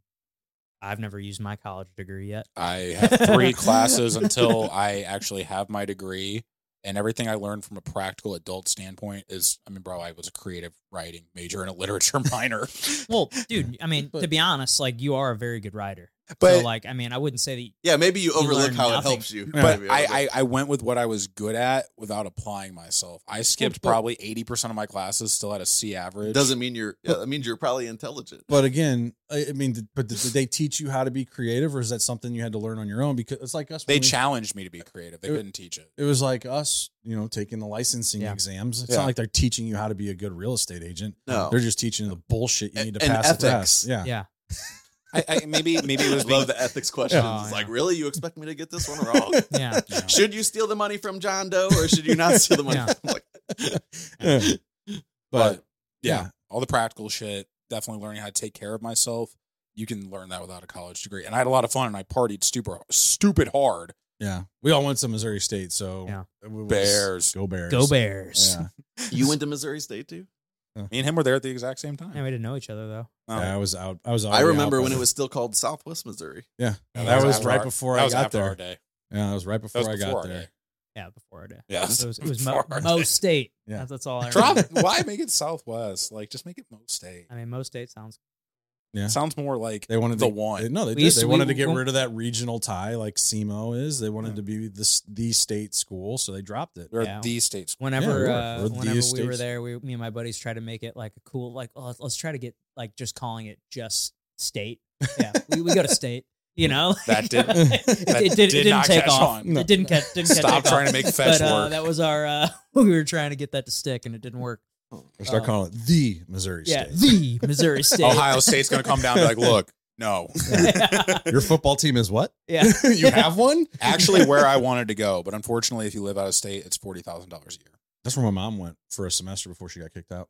I've never used my college degree yet. I have three classes until I actually have my degree. And everything I learned from a practical adult standpoint is, I mean, bro, I was a creative writing major and a literature minor. Well, dude, I mean, to be honest, like you are a very good writer. But so, like, I mean, I wouldn't say that. yeah, maybe you overlook learn how it helps you. but I, I, I went with what I was good at without applying myself. I skipped but- probably 80% of my classes, still at a C average. doesn't mean you're. Yeah, that means you're probably intelligent. but again, I I mean, but did did they teach you how to be creative, or is that something you had to learn on your own? Because it's like us. They we- challenged me to be creative. They It- couldn't teach it. It was like us, you know, taking the licensing Yeah. exams. It's Yeah. not like they're teaching you how to be a good real estate agent. No. They're just teaching you the bullshit you need to And pass the test. Yeah. Yeah, I, I, maybe maybe it was being, love the ethics questions. Oh, it's yeah. like, really? You expect me to get this one wrong? yeah. Yeah. should you steal the money from John Doe or should you not steal the money? Yeah. from like, Yeah. but But yeah, yeah. all the practical shit. Definitely learning how to take care of myself. You can learn that without a college degree. And I had a lot of fun, and I partied stupid stupid hard. yeah, we all went to Missouri State, so Yeah. was- Bears. go Bears, Go Bears. Yeah. you went to Missouri State too? Me and him were there at the exact same time. Yeah, we didn't know each other though. Oh. Yeah, I was out. I was. Out. I remember out when it was still called Southwest Missouri. Yeah, Yeah, that was after right our- before that I was got after there. Our day. Yeah, that was right before That I was got there. day. Yeah, before our day. Yeah, So it was, it was Mo, Mo. State. Yeah. That's, that's all I Drop. remember. Why make it Southwest? Like, just make it Mo State. I mean, Mo State sounds. Yeah. Sounds more like They wanted the to, one. They, no, they We did. They wanted we- to get rid of that regional tie like SEMO is. They wanted Yeah. to be this the state school, so they dropped it. We're Yeah. the state school. Whenever, Yeah, we were. uh, We're whenever we were there, we, me and my buddies tried to make it like a cool, like, oh, let's, let's try to get like just calling it just state. Yeah, we, we go to state. You know, That did- it, that it, did, did not not take catch off. on. It didn't catch. Didn't Stop catch trying off. to make fetch But uh, work. that was our. Uh, we were trying to get that to stick, and it didn't work. Or start Uh, calling it the Missouri Yeah, State. the Missouri State. Ohio State's going to come down and be like, look, no. Your football team is what? yeah. you have one? Actually, where I wanted to go, but unfortunately, if you live out of state, it's forty thousand dollars a year. That's where my mom went for a semester before she got kicked out.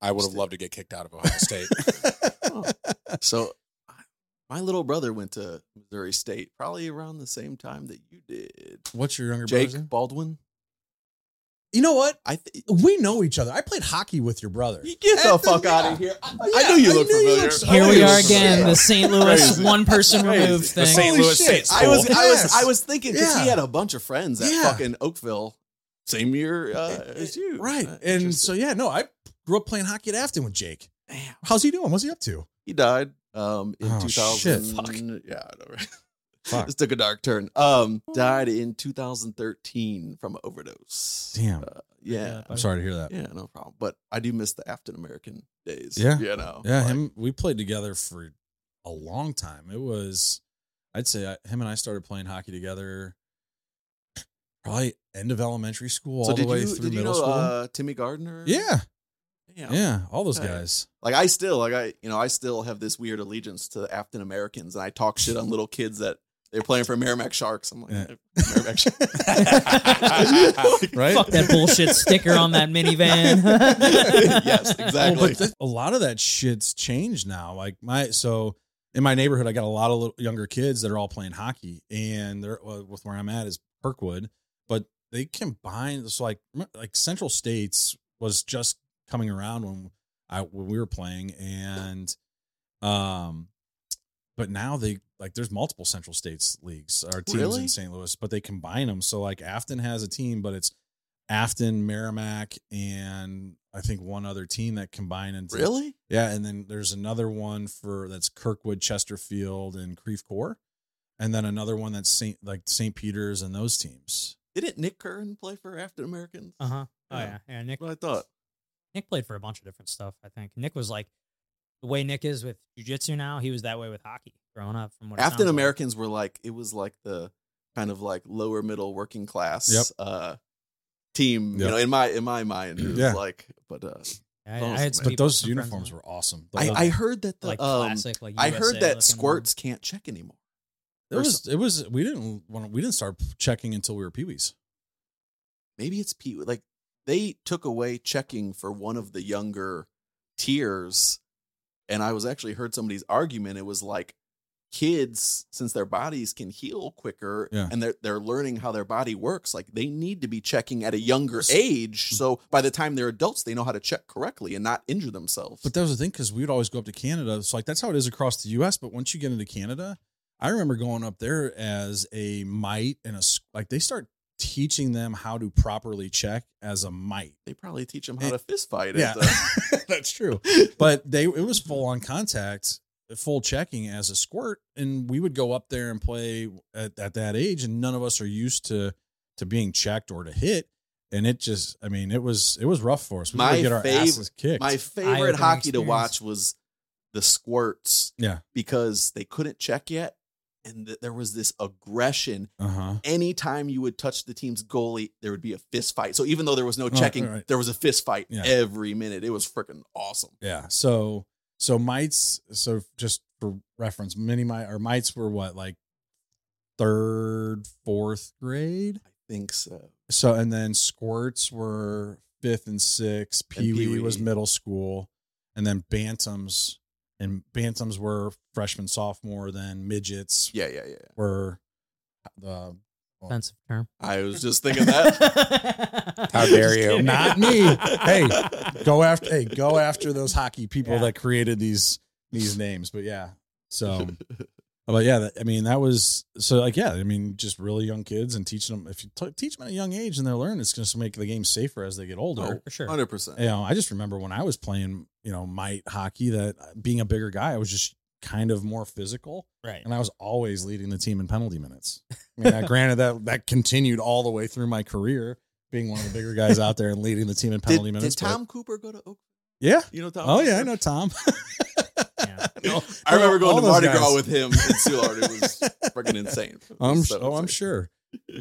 I would have loved to get kicked out of Ohio State. So my little brother went to Missouri State probably around the same time that you did. What's your younger Jake brother's name? Baldwin. You know what? I th- We know each other. I played hockey with your brother. you get the the- fuck out of here. I, Yeah, I knew you I looked knew you familiar. looked so- Here we you're again, bad. the St. Louis one person Crazy. removed The. St. Holy Louis shit. State I was, School. I was, I was thinking because Yeah. he had a bunch of friends at Yeah. fucking Oakville, same year uh, as you, Right. Uh, and so, yeah, no, I grew up playing hockey at Affton with Jake. Damn. How's he doing? What's he up to? he died um, in Oh, 2000. shit. Fuck. Yeah, I know, right? Fuck. this took a dark turn. Um, died in 2013 from an overdose. Damn. Uh, yeah. I'm sorry to hear that. Yeah, no problem. But I do miss the Affton American days. Yeah. You know. Yeah, like- him. We played together for a long time. It was, I'd say, I, him and I started playing hockey together. Probably end of elementary school, So all the did way you through did you middle know school. uh, Timmy Gardner? yeah, yeah, yeah, all those guys. Like I still like I you know I still have this weird allegiance to Affton Americans, and I talk shit on little kids that they're playing for Meramec Sharks. I'm like Yeah. Meramec Sharks. Right? Fuck that bullshit sticker on that minivan. yes, Well, exactly. but th- a lot of that shit's changed now. Like my so in my neighborhood, I got a lot of little, younger kids that are all playing hockey, and they're well, with where I'm at is Kirkwood, but they combine. So like like Central States was just coming around when I when we were playing, and um, but now they like there's multiple Central States leagues or teams Really? in St. Louis, but they combine them. So like Affton has a team, but it's Affton, Meramec, and I think one other team that combine into really? yeah, and then there's another one for that's Kirkwood, Chesterfield, and Creve Coeur, and then another one that's Saint like St. Peter's and those teams. Didn't Nick Curran play for Affton Americans? Uh huh. Oh Yeah. yeah, yeah. Nick That's what I thought. Nick played for a bunch of different stuff. I think Nick was like the way Nick is with jujitsu now. He was that way with hockey growing up. From what it sounds Affton like. Americans were like it was like the kind of like lower middle working class Yep. uh team. You know, in my in my mind, it was Yeah. like, but uh, I, Those- I had some But those some uniforms were awesome. I, I heard that the like um, classic. Like I heard looking that ones. squirts can't check anymore. it was it was we didn't when we didn't start checking until we were peewees. Maybe it's Pee like they took away checking for one of the younger tiers, and I was actually heard somebody's argument. It was like kids, since their bodies can heal quicker, Yeah. and they're they're learning how their body works, like they need to be checking at a younger age. Mm. So by the time they're adults, they know how to check correctly and not injure themselves. But that was the thing because we would always go up to Canada. It's like that's how it is across the U.S. But once you get into Canada, I remember going up there as a mite and a like they start teaching them how to properly check as a mite. they probably teach them how Eh, to fist fight. Yeah, that's true. But they it was full on contact, full checking as a squirt, and we would go up there and play at, at that age, and none of us are used to to being checked or to hit. And it just, I mean, it was it was rough for us. We My get our fav- asses kicked. My favorite Eye-opening hockey to watch was the squirts yeah. because they couldn't check yet. And th- there was this aggression. Uh huh. Anytime you would touch the team's goalie, there would be a fist fight. So even though there was no checking, right. there was a fist fight Yeah. every minute. It was freaking awesome. Yeah. So so mites. So just for reference, mini mite or mites were what like third, fourth grade. I think so. So and then squirts were fifth and sixth. Pee wee was middle school, and then bantams and bantams were freshman, sophomore. Then midgets Yeah, yeah, yeah. were the Offensive term. I was just thinking that. How dare you. Not me. Hey, go after hey go after those hockey people Yeah. that created these these names. But yeah, so. But yeah, that, I mean that was so like yeah, I mean just really young kids and teaching them if you t- teach them at a young age and they learn, it's going to make the game safer as they get older. Oh, For sure. Hundred percent. You know, I just remember when I was playing, you know, mite hockey that uh, being a bigger guy, I was just kind of more physical, Right. and I was always leading the team in penalty minutes. I mean, uh, granted that that continued all the way through my career, being one of the bigger guys out there and leading the team in penalty did minutes. but- Tom Cooper go to Oak? yeah. You know Tom? Oh yeah, I know Tom. Yeah. I remember going to Mardi guys. Gras with him in Soulard. It was freaking insane. I'm So oh, I'm sure.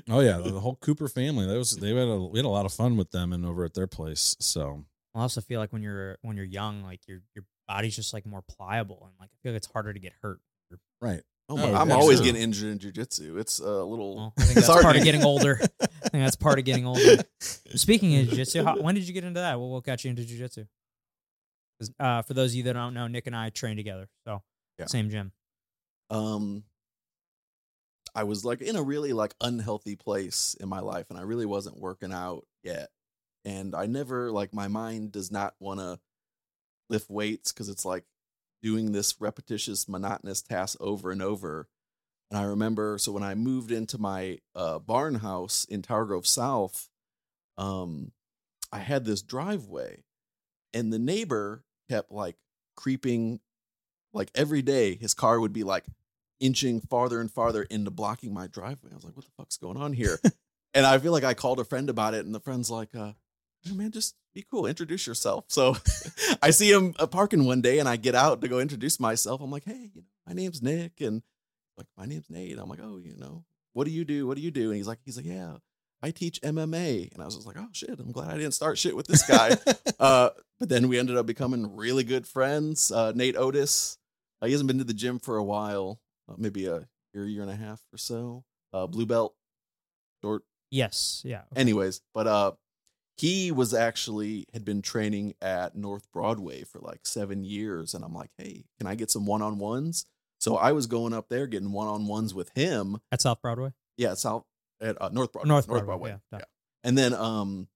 Oh yeah, the whole Cooper family. That was they had a we had a lot of fun with them and over at their place. So I also feel like when you're when you're young, like your your body's just like more pliable, and like I feel like it's harder to get hurt. right. Oh, Oh, I'm yeah, always getting injured in jujitsu. It's a little. Well, I think that's Sorry. part of getting older. I think that's part of getting older. Speaking of jiu-jitsu, when did you get into that? What, what got you into jiu-jitsu? Uh, for those of you that don't know, Nick and I train together, so Yeah. same gym. um I was like in a really like unhealthy place in my life and I really wasn't working out yet. And I never like my mind does not want to lift weights cuz it's like doing this repetitious monotonous task over and over. And I remember so when I moved into my uh barn house in Tower Grove South um I had this driveway and the neighbor kept like creeping like every day his car would be like inching farther and farther into blocking my driveway. I was like, what the fuck's going on here? and I feel like I called a friend about it, and the friend's like, uh, "Hey, man, just be cool, introduce yourself. So I see him uh, parking one day and I get out to go introduce myself. I'm like, hey, you know, my name's Nick. And like, my name's Nate. I'm like, oh, you know, what do you do? What do you do? And he's like, he's like, yeah, I teach MMA. And I was just like, oh shit, I'm glad I didn't start shit with this guy. uh, but then we ended up becoming really good friends. Uh, Nate Otis, uh, he hasn't been to the gym for a while, uh, maybe a year, year and a half or so. Uh, blue belt, short. Yes, yeah. Anyways, but uh, he was actually had been training at North Broadway for like seven years, and I'm like, hey, can I get some one on ones? So I was going up there getting one on ones with him. At South Broadway, Yeah, South at uh, North Broadway. North Broadway, yeah, yeah. And then um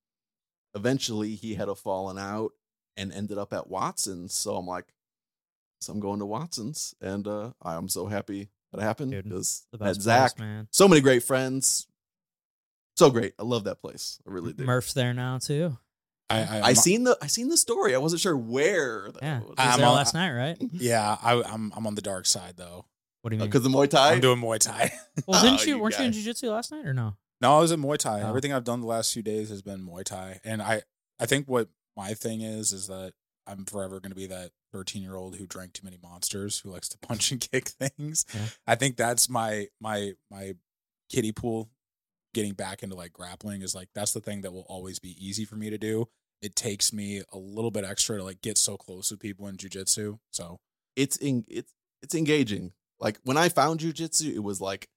eventually he had a falling out and ended up at Watson's. So I'm like, so I'm going to Watson's and uh I'm so happy that happened Dude, because the at Zach, place, man. so many great friends. So great. I love that place. I really do. Murph's there now too. I, I, I seen the I seen the story. I wasn't sure where. Yeah, was I'm there on- last night, right? Yeah, I, I'm I'm on the dark side though. What do you mean? because the Muay Thai. I'm doing Muay Thai. well, didn't Oh, you? you weren't you in jiu-jitsu last night or no? No, I was in Muay Thai. Oh. Everything I've done the last few days has been Muay Thai, and I I think what my thing is is that I'm forever going to be that 13 year old who drank too many monsters, who likes to punch and kick things. Yeah. I think that's my my my kiddie pool. Getting back into like grappling is like that's the thing that will always be easy for me to do. It takes me a little bit extra to like get so close with people in jujitsu. So it's in it's it's engaging. Like when I found jujitsu, it was like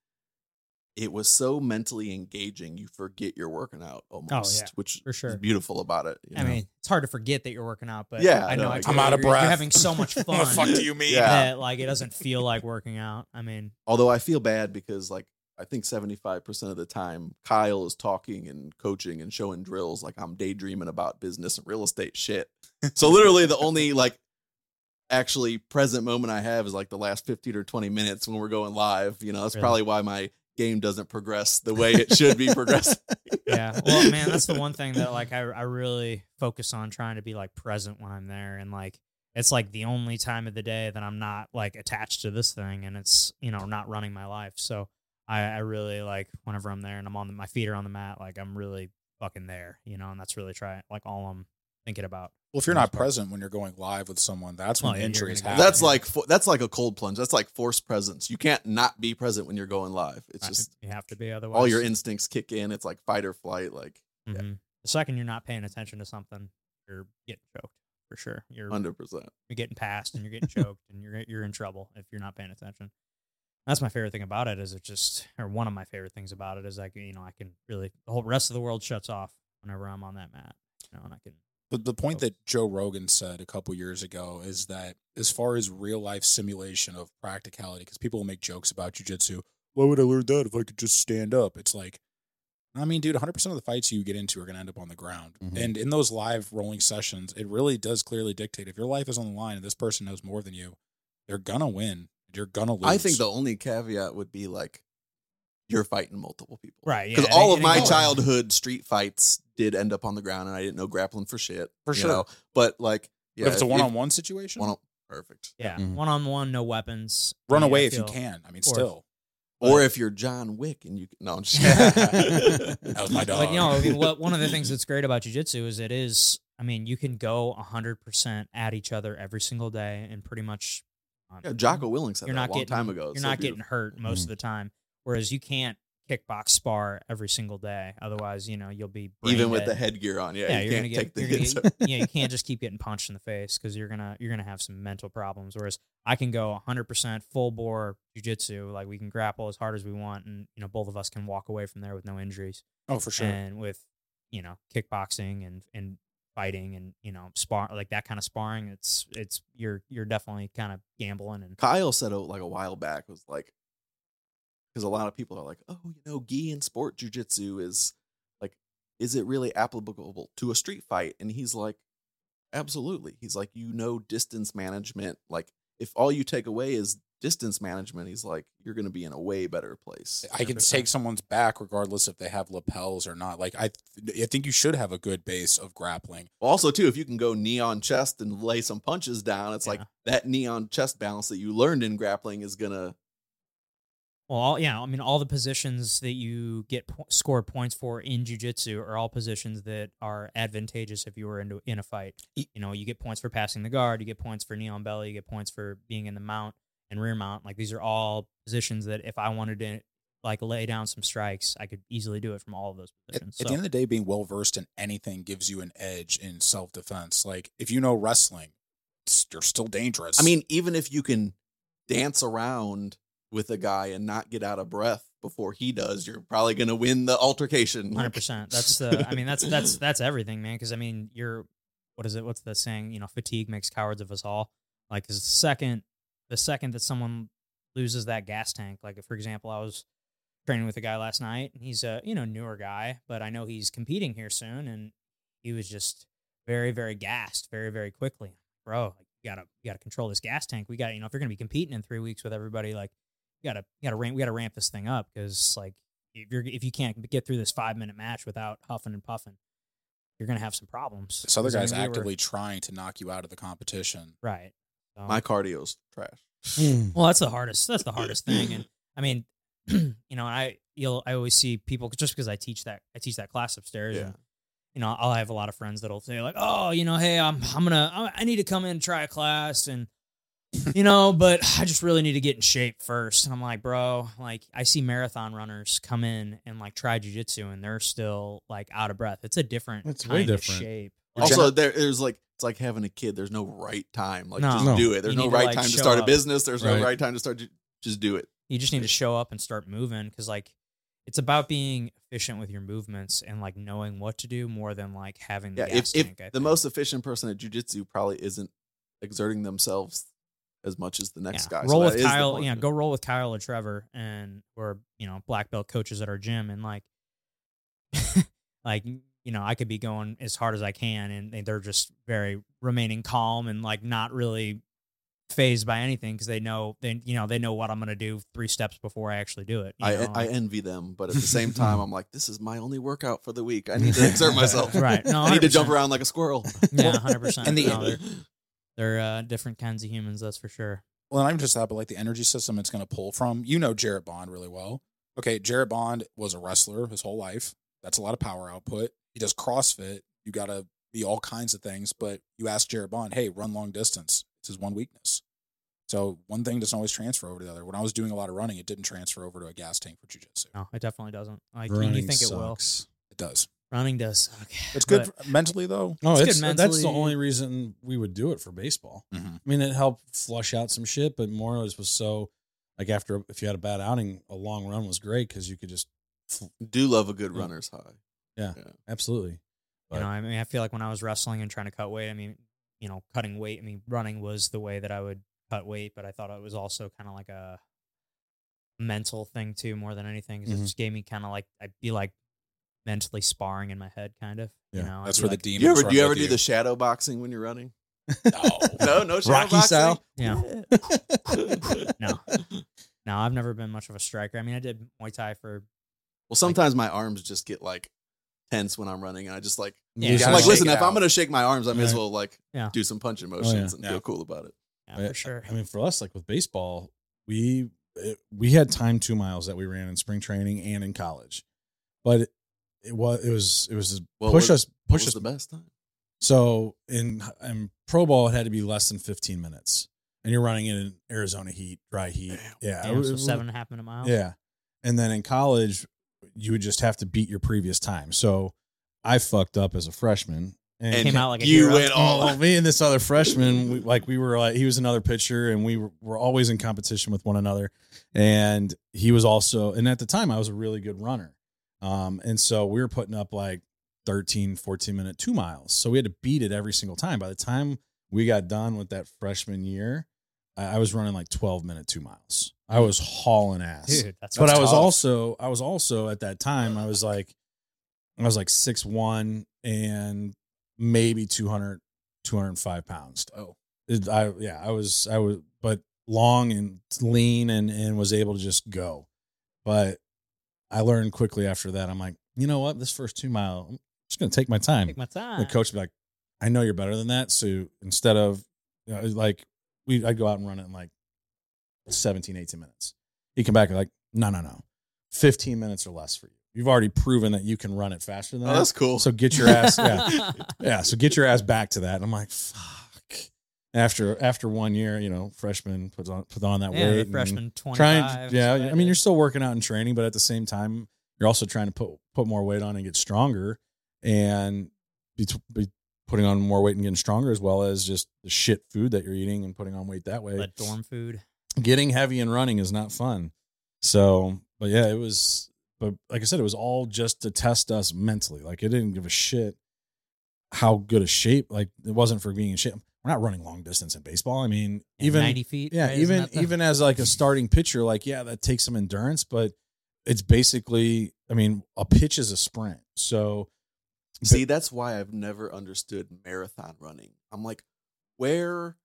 it was so mentally engaging. You forget you're working out oh, almost, yeah, which for sure. is beautiful about it. you I know? mean, it's hard to forget that you're working out, but Yeah, I know no, I I totally get it. I'm out of breath. You're having so much fun. what the fuck do you mean? Yeah. that like it doesn't feel like working out. I mean, although I feel bad because like I think 75% of the time Kyle is talking and coaching and showing drills like I'm daydreaming about business and real estate shit. So literally the only like actually present moment I have is like the last 15 or 20 minutes when we're going live. You know, that's Really? probably why my game doesn't progress the way it should be progressing. yeah. Well, man, that's the one thing that like I I really focus on trying to be like present when I'm there, and like it's like the only time of the day that I'm not like attached to this thing, and it's you know not running my life. So I I really like whenever I'm there and I'm on the, my feet are on the mat, like I'm really fucking there, you know, and that's really try like all I'm thinking about. Well, if you're not present when you're going live with someone, that's when Well, yeah, you're injuries happen. That's like that's like a cold plunge. That's like forced presence. You can't not be present when you're going live. It's just you have to be otherwise. all your instincts kick in. It's like fight or flight. Like Mhm. The second you're not paying attention to something, you're getting choked for sure. You're hundred percent. you're getting passed and you're getting choked and you're you're in trouble if you're not paying attention. That's my favorite thing about it is it just or one of my favorite things about it is like you know I can really the whole rest of the world shuts off whenever I'm on that mat. You know, and I can But the point that Joe Rogan said a couple years ago is that as far as real life simulation of practicality, because people will make jokes about jujitsu, why would I learn that if I could just stand up? It's like, I mean, dude, 100% of the fights you get into are going to end up on the ground. Mhm. And in those live rolling sessions, it really does clearly dictate if your life is on the line and this person knows more than you, they're going to win. You're going to lose. I think the only caveat would be like you're fighting multiple people. right. Because it all of my ain't going- childhood street fights did end up on the ground, and I didn't know grappling for shit. For sure. know? But like, yeah, if it's a one on one situation, one on perfect. yeah one on one no weapons run Yeah, away if you can. I mean, Or- still. Or if you're John Wick and you no, I'm just that was my dog. But you know, I mean, what one of the things that's great about jujitsu is it is. I mean, you can go hundred percent at each other every single day, and pretty much. uh, yeah, Jocko Willink said you're that not a long getting time ago. You're so not getting hurt most Mhm. of the time, whereas you can't kickbox spar every single day. Otherwise, you know you'll be even with dead. the headgear on. Yeah, Yeah, you you're can't gonna take get. the You're hits. gonna get yeah, you can't just keep getting punched in the face because you're gonna you're gonna have some mental problems. Whereas I can go 100 percent full bore jujitsu, like we can grapple as hard as we want, and you know both of us can walk away from there with no injuries. oh, for sure. And with you know kickboxing and and fighting and you know spar like that kind of sparring, it's it's you're you're definitely kind of gambling and Kyle said it like a while back was like because a lot of people are like, oh, you know, gi and sport jujitsu is like, is it really applicable to a street fight? And he's like, absolutely. He's like, you know, distance management. Like, if all you take away is distance management, he's like, you're going to be in a way better place. I can take someone's back regardless if they have lapels or not. Like I, I think you should have a good base of grappling. Also, too, if you can go knee on chest and lay some punches down, it's like that knee on chest balance that you learned in grappling is gonna. Well, all, yeah, I mean, all the positions that you get po- score points for in jujitsu are all positions that are advantageous if you were into in a fight. You know, you get points for passing the guard, you get points for knee on belly, you get points for being in the mount and rear mount. Like these are all positions that if I wanted to like lay down some strikes, I could easily do it from all of those At, positions. at the end of the day, being well versed in anything gives you an edge in self defense. Like if you know wrestling, you're still dangerous. I mean, even if you can dance around with a guy and not get out of breath before he does, you're probably gonna win the altercation. Hundred percent. That's the. I mean, that's that's that's everything, man. Because I mean, you're. What is it? What's the saying? You know, fatigue makes cowards of us all. Like, the second, the second that someone loses that gas tank, like for example, I was training with a guy last night, and he's a you know newer guy, but I know he's competing here soon, and he was just very very gassed, very very quickly, bro. Like, you gotta you gotta control this gas tank. We got you know if you're gonna be competing in three weeks with everybody, like you gotta you gotta ramp we gotta ramp this thing up because like if you're if you can't get through this five minute match without huffing and puffing, you're gonna have some problems. this other 'Cause, I guy's mean, we were- actively trying to knock you out of the competition. right. So- My cardio's trash. well, that's the hardest. That's the hardest thing, and I mean, you know, I you'll I always see people just because I teach that I teach that class upstairs, Yeah. and you know, I'll have a lot of friends that'll say like, oh, you know, hey, I'm I'm gonna I I need to come in and try a class, and you know, but I just really need to get in shape first. And I'm like, bro, like I see marathon runners come in and like try jujitsu, and they're still like out of breath. It's a different, It's way kind of different. shape. Like, Also, there, there's like it's like having a kid. There's no right time. Like No. just No. do it. There's You no need to, right like, time to show start a business. There's no Right. right time to start. Just do it. you just need to show up and start moving because like it's about being efficient with your movements and like knowing what to do more than like having the Yeah, gas if, if tank. I the most efficient person at jujitsu probably isn't exerting themselves as much as the next yeah. guy. Roll that with is the Kyle, point. yeah, go roll with Kyle or Trevor, and we're you know black belt coaches at our gym, and like, like you know, I could be going as hard as I can, and they- they're just very remaining calm and like not really phased by anything because they know they you know they know what I'm gonna do three steps before I actually do it. I, I envy them, but at the same time, I'm like, this is my only workout for the week. I need to exert myself. right. No, I need to jump around like a squirrel. Yeah, hundred percent. And the- no, they're, they're uh, different kinds of humans. That's for sure. Well, I'm just that, but like the energy system it's going to pull from. You know Jarrett Bond really well. Okay, Jarrett Bond was a wrestler his whole life. That's a lot of power output. He does CrossFit. You got to be all kinds of things. But you ask Jarrett Bond, hey, run long distance. It's his one weakness. So one thing doesn't always transfer over to the other. When I was doing a lot of running, it didn't transfer over to a gas tank for jujitsu. No, it definitely doesn't. Like you- Running you think it will. It does. Running does. Okay. It's good But- for- mentally though. No, It's it's, good that's the only reason we would do it for baseball. Mm-hmm. I mean, it helped flush out some shit, but more it was so like after if you had a bad outing, a long run was great because you could just Do love a good Yeah. runner's high. Yeah. Absolutely. You know, I mean, I feel like when I was wrestling and trying to cut weight, I mean, you know, cutting weight. I mean, running was the way that I would cut weight, but I thought it was also kind of like a mental thing too, more than anything. 'cause It just gave me kind of like I'd be like mentally sparring in my head, kind of. You Yeah. know, That's where like, the demons. You ever run do you ever with do the shadow boxing when you're running? No. No, no shadow Rocky boxing. style? Yeah. no, no, I've never been much of a striker. I mean, I did Muay Thai for Well, sometimes my arms just get like tense when I'm running, and I just like Yeah, You gotta I'm like, listen, it if I'm gonna shake my arms, I may as well like Yeah. do some punching oh, motions and Yeah. feel cool about it. yeah, for sure. I mean, for us, like with baseball, we it, we had time two miles that we ran in spring training and in college, but it, it was it was it was What push was- us What push was us. the best time? So in in pro ball, it had to be less than fifteen minutes, and you're running in Arizona heat, dry heat. Damn. Yeah, Damn, it so was- seven and a half minute miles. Yeah. And then in college, you would just have to beat your previous time. So I fucked up as a freshman. And, And Came out like a you hero. went all oh, me and this other freshman, we, like we were like, he was another pitcher and we were, were always in competition with one another. And he was also, and at the time I was a really good runner. Um, and so we were putting up like 13, 14 minute two miles. So we had to beat it every single time. By the time we got done with that freshman year, I I was running like 12 minute two miles. I was hauling ass dude, that's but I was tough. also I was also at that time I was like I was like six one and maybe 200 205 pounds. Oh. It- I yeah, I was I was but long and lean and and was able to just go. But I learned quickly after that I'm like, you know what? This first 2 mile I'm just going to take my time. take my time. The coach would be like, I know you're better than that. So instead of, you know, like, we, I'd go out and run it in like 17, 18 minutes. He'd come back and like, no, no, no. 15 minutes or less for you. You've already proven that you can run it faster than Oh, that. that's cool. So get your ass, yeah. Yeah. So get your ass back to that. And I'm like, fuck. After after one year, you know, freshman puts on put on that yeah, weight. freshman twenty trying yeah i mean you're still working out and training but at the same time you're also trying to put put more weight on and get stronger and be, be putting on more weight and getting stronger as well as just the shit food that you're eating and putting on weight that way that dorm food. getting heavy and running is not fun so but yeah it was but like i said it was all just to test us mentally like it didn't give a shit how good a shape like it wasn't for being in shape we're not running long distance in baseball i mean Yeah, even ninety feet. yeah, right? Even the- even as like a starting pitcher, like yeah, that takes some endurance, but it's basically, I mean, a pitch is a sprint. So See, that's why I've never understood marathon running. I'm like, where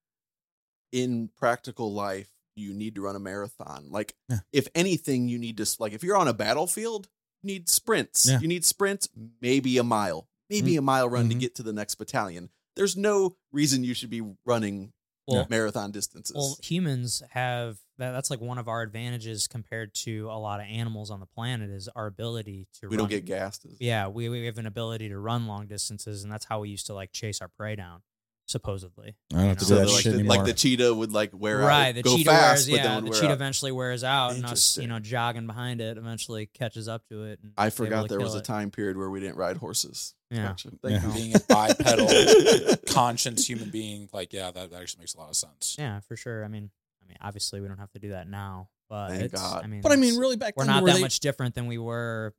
in practical life you need to run a marathon? Like, Yeah. if anything, you need to like if you're on a battlefield, you need sprints. Yeah. You need sprints, maybe a mile, maybe a mile run to Mhm. get to the next battalion. There's no reason you should be running well, marathon distances. well, humans have that. That's like one of our advantages compared to a lot of animals on the planet is our ability to. we run. don't get gassed. Yeah, we we have an ability to run long distances, and that's how we used to like chase our prey down, supposedly. I don't have to You do know, that like, shit the, anymore. like the cheetah would like wear out, right, the go cheetah fast, wears. but Yeah, the cheetah out. eventually wears out, and us, you know, jogging behind it eventually catches up to it. And I forgot there was kill a time period where we didn't ride horses. Yeah. Thank Yeah. being a bipedal conscious human being. Like, yeah, that, that actually makes a lot of sense. Yeah, for sure. I mean, I mean, obviously we don't have to do that now, but Thank God. I mean, But I mean, really, back we're then, not were that they- much different than we were,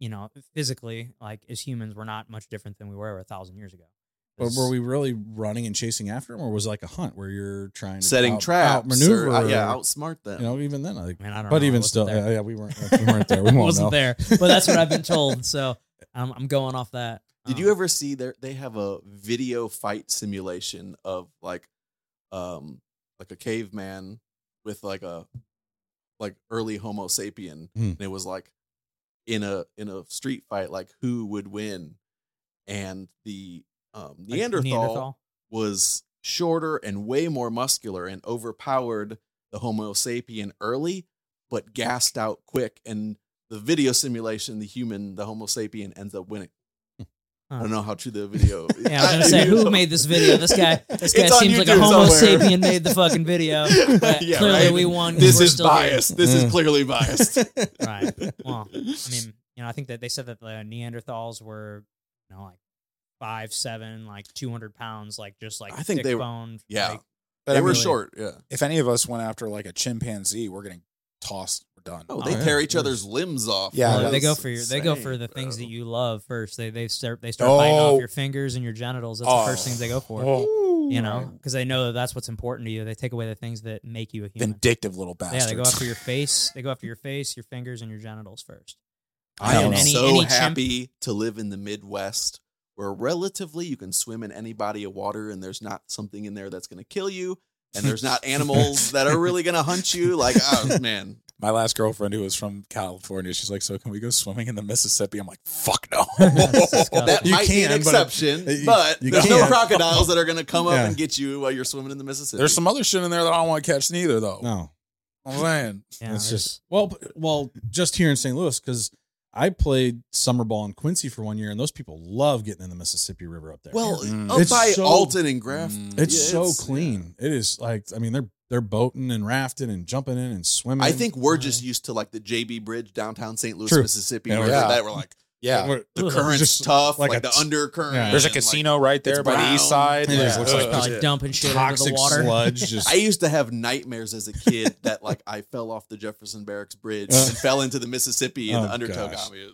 you know, physically. Like as humans, we're not much different than we were a thousand years ago. But were we really running and chasing after them, or was it like a hunt where you're trying to Setting out, traps, maneuver? or, uh, yeah, outsmart them. You know, even then, like, I mean, I don't but know. Even wasn't still, there. yeah, yeah, we weren't, we weren't there. We won't wasn't know. there, but that's what I've been told. So I'm, I'm going off that. Did Um, you ever see there? They have a video fight simulation of like, um, like a caveman with like a like early Homo sapien, Hmm. and it was like in a in a street fight, like who would win, and the um, like, Neanderthal, was shorter and way more muscular and overpowered the Homo sapien early, but gassed out quick. And the video simulation, the human, the Homo sapien, ends up winning. I don't know how true the video. Yeah, I was gonna say who made this video. This guy, this guy seems like a Homo somewhere. sapien made the fucking video. But Yeah, clearly, right. we won. This is still here. biased. This is clearly biased. Right. Well, I mean, you know, I think that they said that the Neanderthals were, you know, like five, seven, like two hundred pounds, like just like I think they were- boned. Yeah. like, But they I were mean, short. Yeah. If any of us went after like a chimpanzee, we're getting tossed. We're done. Oh, Oh, they yeah. tear each other's limbs off. Yeah, well, bro. they go for your, they go for the things bro. that you love first. They they start they start biting Oh. off your fingers and your genitals. That's Oh. the first things they go for. Oh, You know, because they know that that's what's important to you. They take away the things that make you a human. vindictive little bastards. Yeah, they go after your face. They go after your face, your fingers, and your genitals first. I I am don't so Any- any chimp- happy to live in the Midwest where relatively you can swim in any body of water and there's not something in there that's going to kill you and there's not animals that are really going to hunt you. Like, oh, man. My last girlfriend who was from California, she's like, "So can we go swimming in the Mississippi?" I'm like, "Fuck no." That's. That You might be an can, but- exception, you- but, you there's no crocodiles that are going to come up Yeah. and get you while you're swimming in the Mississippi. There's some other shit in there that I don't want to catch neither, though. No, I'm saying. Yeah, it's just well, well, just here in St. Louis because I played summer ball in Quincy for one year, and those people love getting in the Mississippi River up there. well, Mm. up It's by so- Alton and Graff. Mm. it's yeah, so it's- clean. It is like I mean they're they're boating and rafting and jumping in and swimming. I think we're just used to like the JB Bridge downtown St. Louis, True. Mississippi, Yeah, where yeah. that we're like Yeah. We're- the Ugh. current's Just tough, like like, a the t- undercurrent. Yeah. There's a and, like, casino right there it's by the brown. east side. It is. Yeah. Looks like Ugh. Probably dumping shit into toxic the water. sludge. Just I used to have nightmares as a kid that like I fell off the Jefferson Barracks Bridge Uh. and fell into the Mississippi and Oh, the undertow gosh. got me.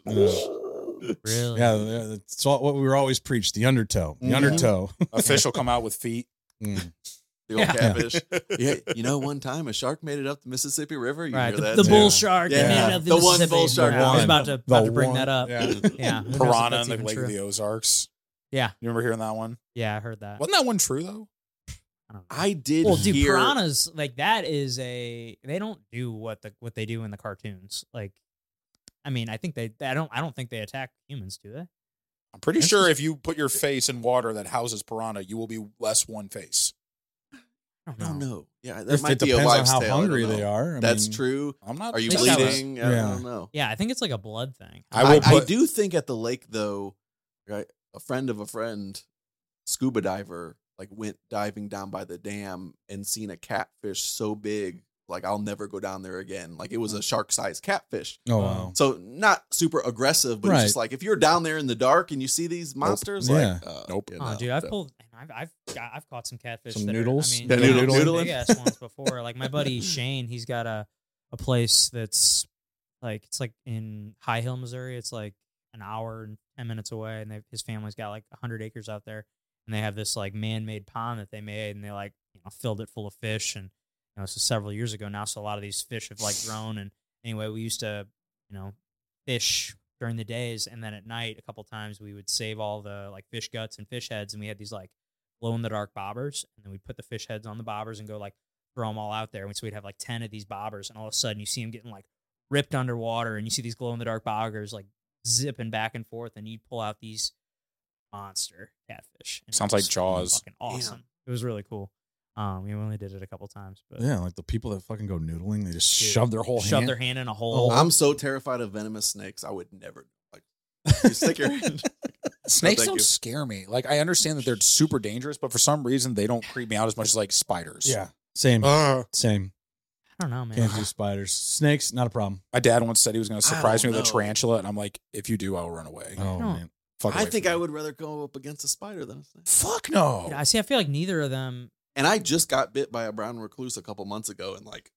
Really? yeah, yeah, that's all, what we were always preached: the undertow, the Mhm. undertow. A fish will come out with feet. Mm. The old Yeah. catfish. Yeah, you know, one time a shark made it up the Mississippi River. You Right. hear The, that the bull Yeah. shark. Yeah. that made it up The one Mississippi. bull shark Yeah, I was about to, The about to bring one. that up. Yeah. Yeah. who knows if Piranha in the Lake true. of the Ozarks. Yeah. You remember hearing that one? Yeah, I heard that. Wasn't that one true though? I don't know. I did Well, dude, hear. piranhas like that is a they don't do what the what they do in the cartoons. Like, I mean, I think they I don't I don't think they attack humans, do they? I'm pretty sure if you put your face in water that houses piranha, you will be less one face. I I don't don't know. know. Yeah, that If might it be a depends on how tale. Hungry they are. I That's mean, true. I'm not. Are you think that was- bleeding? I Yeah. don't know. Yeah, I think it's like a blood thing. I I, will I put- do think at the lake though, right, a friend of a friend, scuba diver, like went diving down by the dam and seen a catfish so big, like I'll never go down there again. Like it was a shark sized catfish. Oh wow. So not super aggressive, but Right. it's just like if you're down there in the dark and you see these monsters, Yeah. like uh, Nope. you Oh, dude, I've so- pulled, I've, I've, got, I've caught some catfish. Some that noodles? Are, I mean, Yeah, noodle- some noodling? big ass ones before. Like my buddy Shane, he's got a, a place that's like it's like in High Hill, Missouri. It's like an hour and ten minutes away, and his family's got like hundred acres out there, and they have this like man-made pond that they made, and they like you know filled it full of fish, and you know this is several years ago now, so a lot of these fish have like grown. And anyway, we used to you know fish during the days, and then at night, a couple times we would save all the like fish guts and fish heads, and we had these like glow in the dark bobbers, and then we'd put the fish heads on the bobbers and go like throw them all out there. And so we'd have like ten of these bobbers, and all of a sudden you see them getting like ripped underwater, and you see these glow in the dark bobbers like zipping back and forth, and you'd pull out these monster catfish. And Sounds like Jaws. Fucking awesome. It was really cool. Um, we only did it a couple times, but Yeah, like the people that fucking go noodling, they just Dude, shove their whole shove hand. their hand in a hole. I'm so terrified of venomous snakes. I would never like you stick your hand. Snakes thank don't you. scare me. Like I understand that they're super dangerous, but for some reason they don't creep me out as much as like spiders. yeah, same, Uh, same. I don't know, man. Can't do spiders, snakes, not a problem. my dad once said he was going to I surprise me don't with a know. tarantula, and I'm like, if you do, I will run away. Oh No. man, Fuck I away think from I me. would rather go up against a spider than a snake. Fuck no. I see. I feel like neither of them. And I just got bit by a brown recluse a couple months ago, and like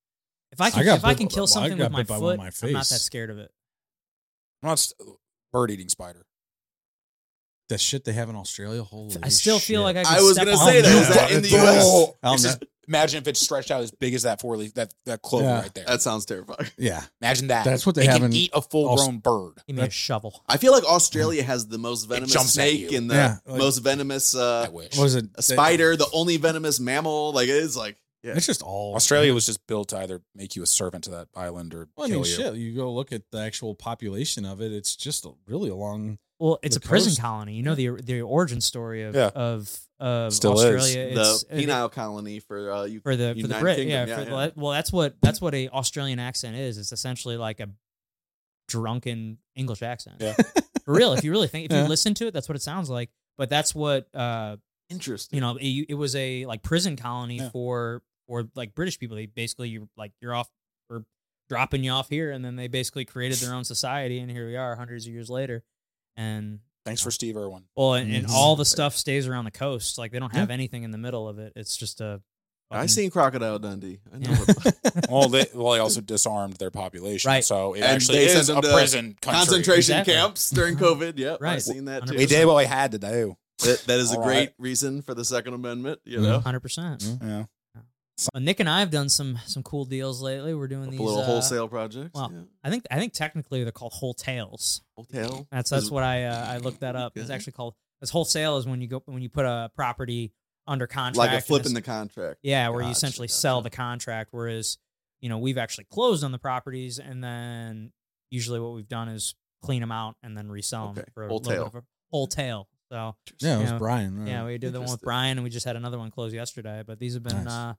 If I can, I got if I bit- can kill I something got with my bit by one foot, of my I'm not that scared of it. I'm not bird eating spider. That shit they have in Australia. Holy I still feel shit. like I. Could I was step gonna on say that. it. Is that in the US? I'll It's just- imagine if it's stretched out as big as that four leaf that that clover Yeah. right there. That sounds terrifying. yeah, imagine that. That's what they It have can in eat a full grown bird. Give me a shovel. I feel like Australia has the most venomous jumps at snake you. and the Yeah, like- most venomous uh, I wish. what was it? a spider, the only venomous mammal. Like it is like yeah. It's just all Australia was just built to either make you a servant to that island or Well, I kill mean, you. shit. You go look at the actual population of it. It's just really a long. Well, it's The a prison coast. colony. You know the the origin story of Yeah. of of Still is. Australia. the It's, uh, penile colony for uh, you for the for the Brit. Kingdom, Yeah, yeah, for, yeah. Well, well, that's what that's what a Australian accent is. It's essentially like a drunken English accent. Yeah. for real. If you really think, if Yeah. you listen to it, that's what it sounds like. But that's what uh, interesting. you know. It, it was a like prison colony Yeah. for for like British people. They basically you like you're off or dropping you off here, and then they basically created their own society, and here we are, hundreds of years later, and Thanks for Steve Irwin. well, and, and all the stuff stays around the coast. Like they don't have anything in the middle of it. It's just a. I fucking- seen Crocodile Dundee. I know. Yeah. what- Well, they well they also disarmed their population, Right. so it And actually they is sent a to prison country. Concentration Exactly. camps during uh-huh. COVID. Yep, Right. I've seen that too. We We did what we had to do. That, that is a All great right. reason for the Second Amendment. You Yeah. know, Hundred percent. Mm-hmm. Yeah. Nick and I have done some some cool deals lately. We're doing a these little uh, wholesale projects. well, yeah. I think I think technically they're called wholesales. Wholesale. That's that's what I uh, I looked that up. It's actually called as wholesale is when you go when you put a property under contract. like a and flip in the contract. Yeah, where you essentially gotcha. sell the contract, whereas you know we've actually closed on the properties, and then usually what we've done is clean them out and then resell them Okay. for a little bit of a whole tail. So Yeah, it was Yeah. Brian. right. yeah, we did the one with Brian, and we just had another one close yesterday. But these have been Nice. uh,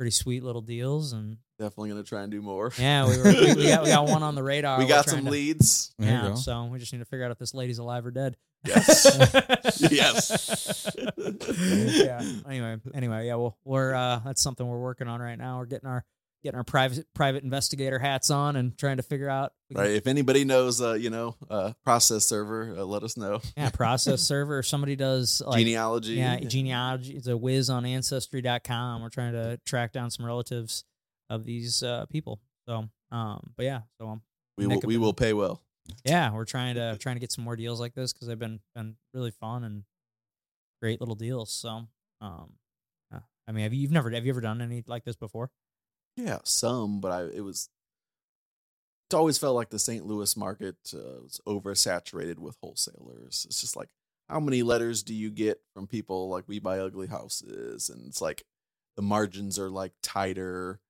pretty sweet little deals, and Definitely gonna try and do more. yeah, we, were, we, we got we got one on the radar. we got some to- leads. Yeah, so we just need to figure out if this lady's alive or dead. Yes. yes. yeah. Anyway, anyway, yeah. Well, we're uh, that's something we're working on right now. We're getting our getting our private private investigator hats on and trying to figure out. Right. If anybody knows, uh, you know, uh, process server, uh, let us know. Yeah, process server. If somebody does like Genealogy. yeah genealogy. It's a whiz on ancestry.com. We're trying to track down some relatives of these uh, people. So, um, but yeah, so um, we will. We will pay well. yeah, we're trying to trying to get some more deals like this because they've been been really fun and great little deals. So, um, yeah. I mean, have you you've never have you ever done any like this before? Yeah, some, but I it was. It always felt like the St. Louis market uh, was oversaturated with wholesalers. It's just like, how many letters do you get from people like we buy ugly houses, and it's like the margins are like tighter.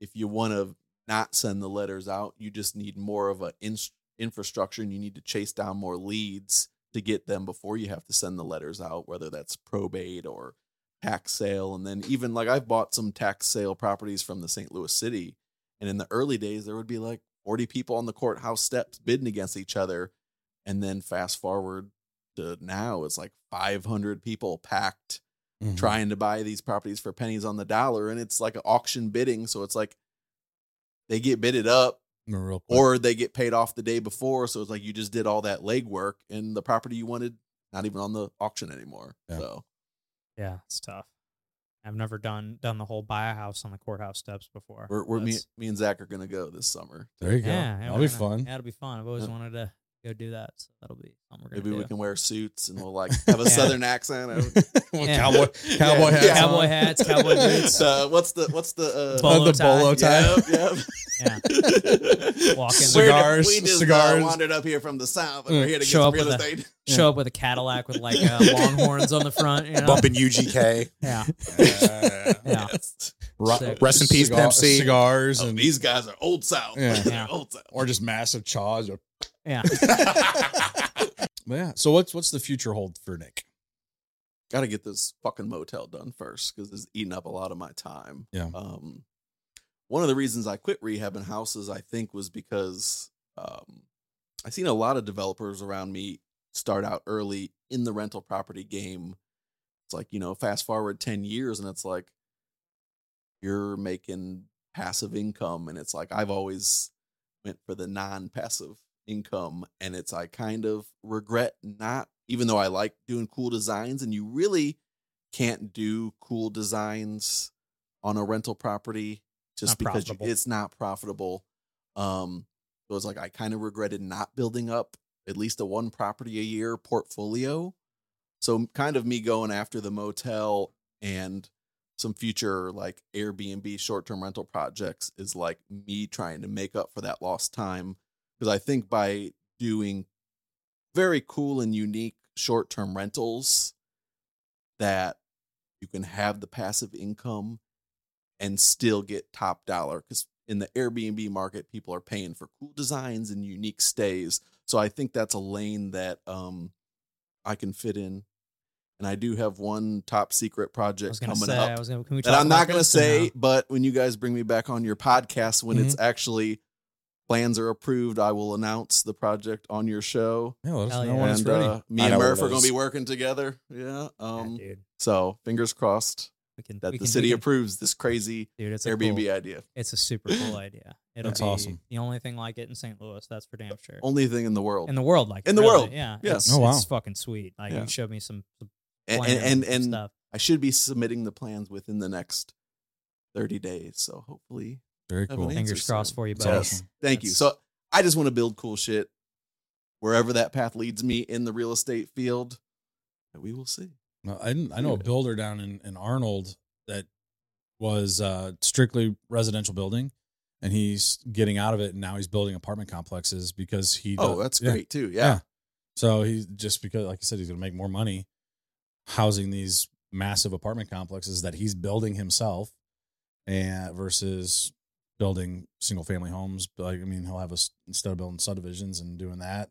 If you want to not send the letters out, you just need more of a in- infrastructure, and you need to chase down more leads to get them before you have to send the letters out, whether that's probate or tax sale. And then even like I've bought some tax sale properties from the St. Louis city. And in the early days, there would be like 40 people on the courthouse steps bidding against each other. And then fast forward to now, it's like 500 people packed Mhm. trying to buy these properties for pennies on the dollar. And it's like an auction bidding. So it's like they get bidded up or they get paid off the day before. So it's like you just did all that legwork and the property you wanted not even on the auction anymore. Yeah. So Yeah, it's tough. I've never done done the whole buy a house on the courthouse steps before. we're, we're me, That's- me and Zach are gonna go this summer. there you go. yeah, yeah, That'll we're be gonna- fun. Yeah, it'll be fun. I've always Yeah. wanted to go do that. So that'll be something we're gonna Maybe do. we can wear suits and we'll like have a Yeah. southern accent. Well, Yeah. Cowboy, cowboy Yeah. hats. Yeah. Cowboy hats, cowboy boots. uh, what's the what's the uh, Bolo the tie. bolo tie. Yep, yep. Yeah. Walk in We're- Cigars, we just cigars. Uh, wandered up here from the south. and We're here to Show get up some real with a- estate. Show up with a Cadillac with like uh, longhorns on the front. You know? Bumping UGK. Yeah, Uh, yeah. Yes. Ro- Rest in peace, cigar- Pimp C. Cigars Oh, and these guys are old south. Yeah. Yeah. old south. or just massive chaws. Or, Yeah. But yeah. So what's what's the future hold for Nick? Got to get this fucking motel done first because it's eating up a lot of my time. Yeah. Um, one of the reasons I quit rehabbing houses, I think, was because um, I seen a lot of developers around me start out early in the rental property game. It's like you know, fast forward ten years, and it's like you're making passive income, and it's like I've always went for the non-passive income, and it's I kind of regret not, even though I like doing cool designs, and you really can't do cool designs on a rental property just Not because you, it's not profitable. Um, it was like I kind of regretted not building up at least a one property a year portfolio. So kind of me going after the motel and some future like Airbnb short term rental projects is like me trying to make up for that lost time. Because I think by doing very cool and unique short term rentals, that you can have the passive income and still get top dollar. Because in the Airbnb market, people are paying for cool designs and unique stays. So I think that's a lane that um, I can fit in. And I do have one top secret project coming say. up I was gonna. Can we that talk I'm not going to say, no? but when you guys bring me back on your podcast, when it's Mm-hmm. actually plans are approved, I will announce the project on your show. Yeah, let us know yeah. when it's and ready. uh, me I and Murph are going to be working together. Yeah. Yeah, Um. dude, so fingers crossed we can. that we the can, city can, approves this crazy Dude, it's a Airbnb cool- idea. It's a super cool idea. It'll That's be awesome. The only thing like it in St. Louis. That's for damn sure. Only thing in the world. in the world, like In it, the really. world. yeah, Yeah. It's, Oh, wow. it's fucking sweet. Like Yeah. you showed me some, some and and and, and stuff. I should be submitting the plans within the next 30 days. So hopefully, Very Have an cool. answer Fingers soon. crossed for you, That's buddy. awesome. thank you. So I just want to build cool shit wherever that path leads me in the real estate field. We will see. No, I, didn't- I know a builder down in, in Arnold that was uh, strictly residential building, and he's getting out of it, and now he's building apartment complexes because he. Oh, does- that's yeah. great too. Yeah. Yeah. So he just because, like you said, he's going to make more money housing these massive apartment complexes that he's building himself, and versus building single family homes. Like I mean, he'll have a s- instead of building subdivisions and doing that,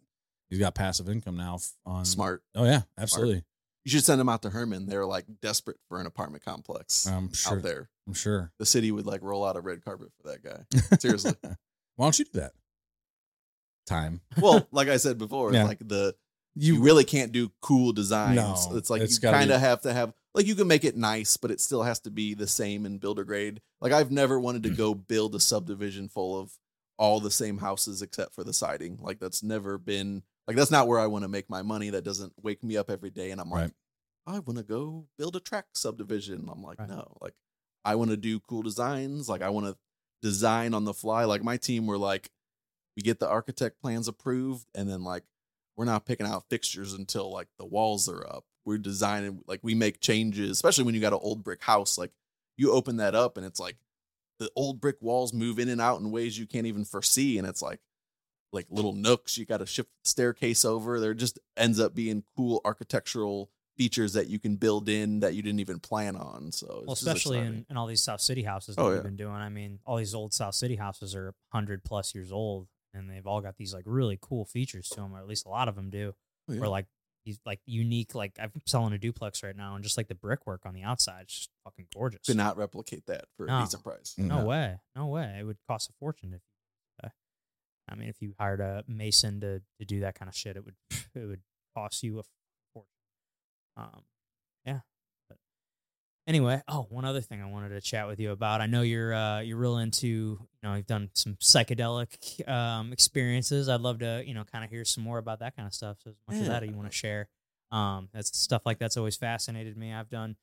he's got passive income now on Smart. Oh yeah, absolutely. You should send him out to Hermann. They're like desperate for an apartment complex I'm sure. out there. I'm sure. The city would like roll out a red carpet for that guy. Seriously. Why don't you do that? Time. well, like I said before, Yeah. like the you, really can't do cool designs. No, it's like it's you kind of have to have like you can make it nice, but it still has to be the same in builder grade. Like I've never wanted to go build a subdivision full of all the same houses except for the siding. Like that's never been like that's not where I want to make my money. That doesn't wake me up every day and I'm like, Right. I want to go build a track subdivision. I'm like, Right. no, like I want to do cool designs. Like I want to design on the fly. Like my team were like, we get the architect plans approved, and then like we're not picking out fixtures until like the walls are up. We're designing like we make changes, especially when you got an old brick house. Like you open that up and it's like the old brick walls move in and out in ways you can't even foresee, and it's like like little nooks you got to shift the staircase over. There just ends up being cool architectural features that you can build in that you didn't even plan on. So it's Well, especially in, in all these South City houses that Oh, we've yeah. been doing. I mean, all these old South City houses are hundred plus years old, and they've all got these like really cool features to them, or at least a lot of them do. Oh, yeah. Or like these like unique. Like I'm selling a duplex right now, and just like the brickwork on the outside, it's just fucking gorgeous. could not replicate that for No. a decent price. Mm. No way, no way. It would cost a fortune if. Uh, I mean, if you hired a mason to to do that kind of shit, it would it would cost you a fortune. Um, yeah. Anyway, oh, one other thing I wanted to chat with you about. I know you're uh you're real into you know you've done some psychedelic um experiences. I'd love to you know kind of hear some more about that kind of stuff. So as much of that you want to share. Um, that's stuff like that's always fascinated me. I've done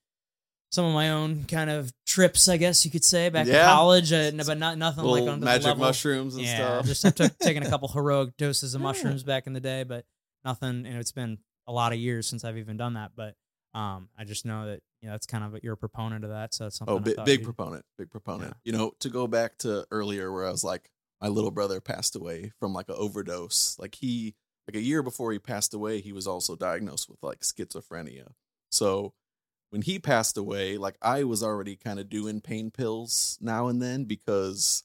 some of my own kind of trips, I guess you could say, back in Yeah. college, uh, but not nothing like Little on the magic level. mushrooms and yeah, stuff. just taken a couple heroic doses of Yeah. mushrooms back in the day, but nothing. And it's been a lot of years since I've even done that. But um, I just know that you know that's kind of you're a proponent of that, so it's something. Oh, big, big you'd- proponent, big proponent. Yeah. You know, to go back to earlier where I was like, my little brother passed away from like an overdose. Like he, like a year before he passed away, he was also diagnosed with like schizophrenia. So when he passed away, like I was already kind of doing pain pills now and then because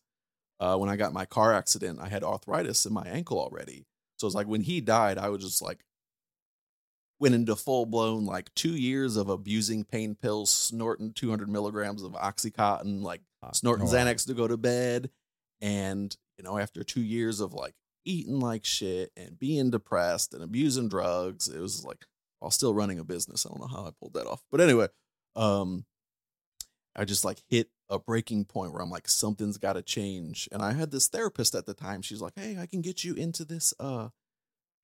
uh, when I got my car accident, I had arthritis in my ankle already. So it's like when he died, I was just like went into full blown like two years of abusing pain pills, snorting 200 milligrams of Oxycontin, like Fuck. snorting Oh, wow. Xanax to go to bed. And, you know, after two years of like eating like shit and being depressed and abusing drugs, it was like while still running a business. I don't know how I pulled that off. But anyway, um, I just like hit a breaking point where I'm like, something's got to change. And I had this therapist at the time. She's like, hey, I can get you into this uh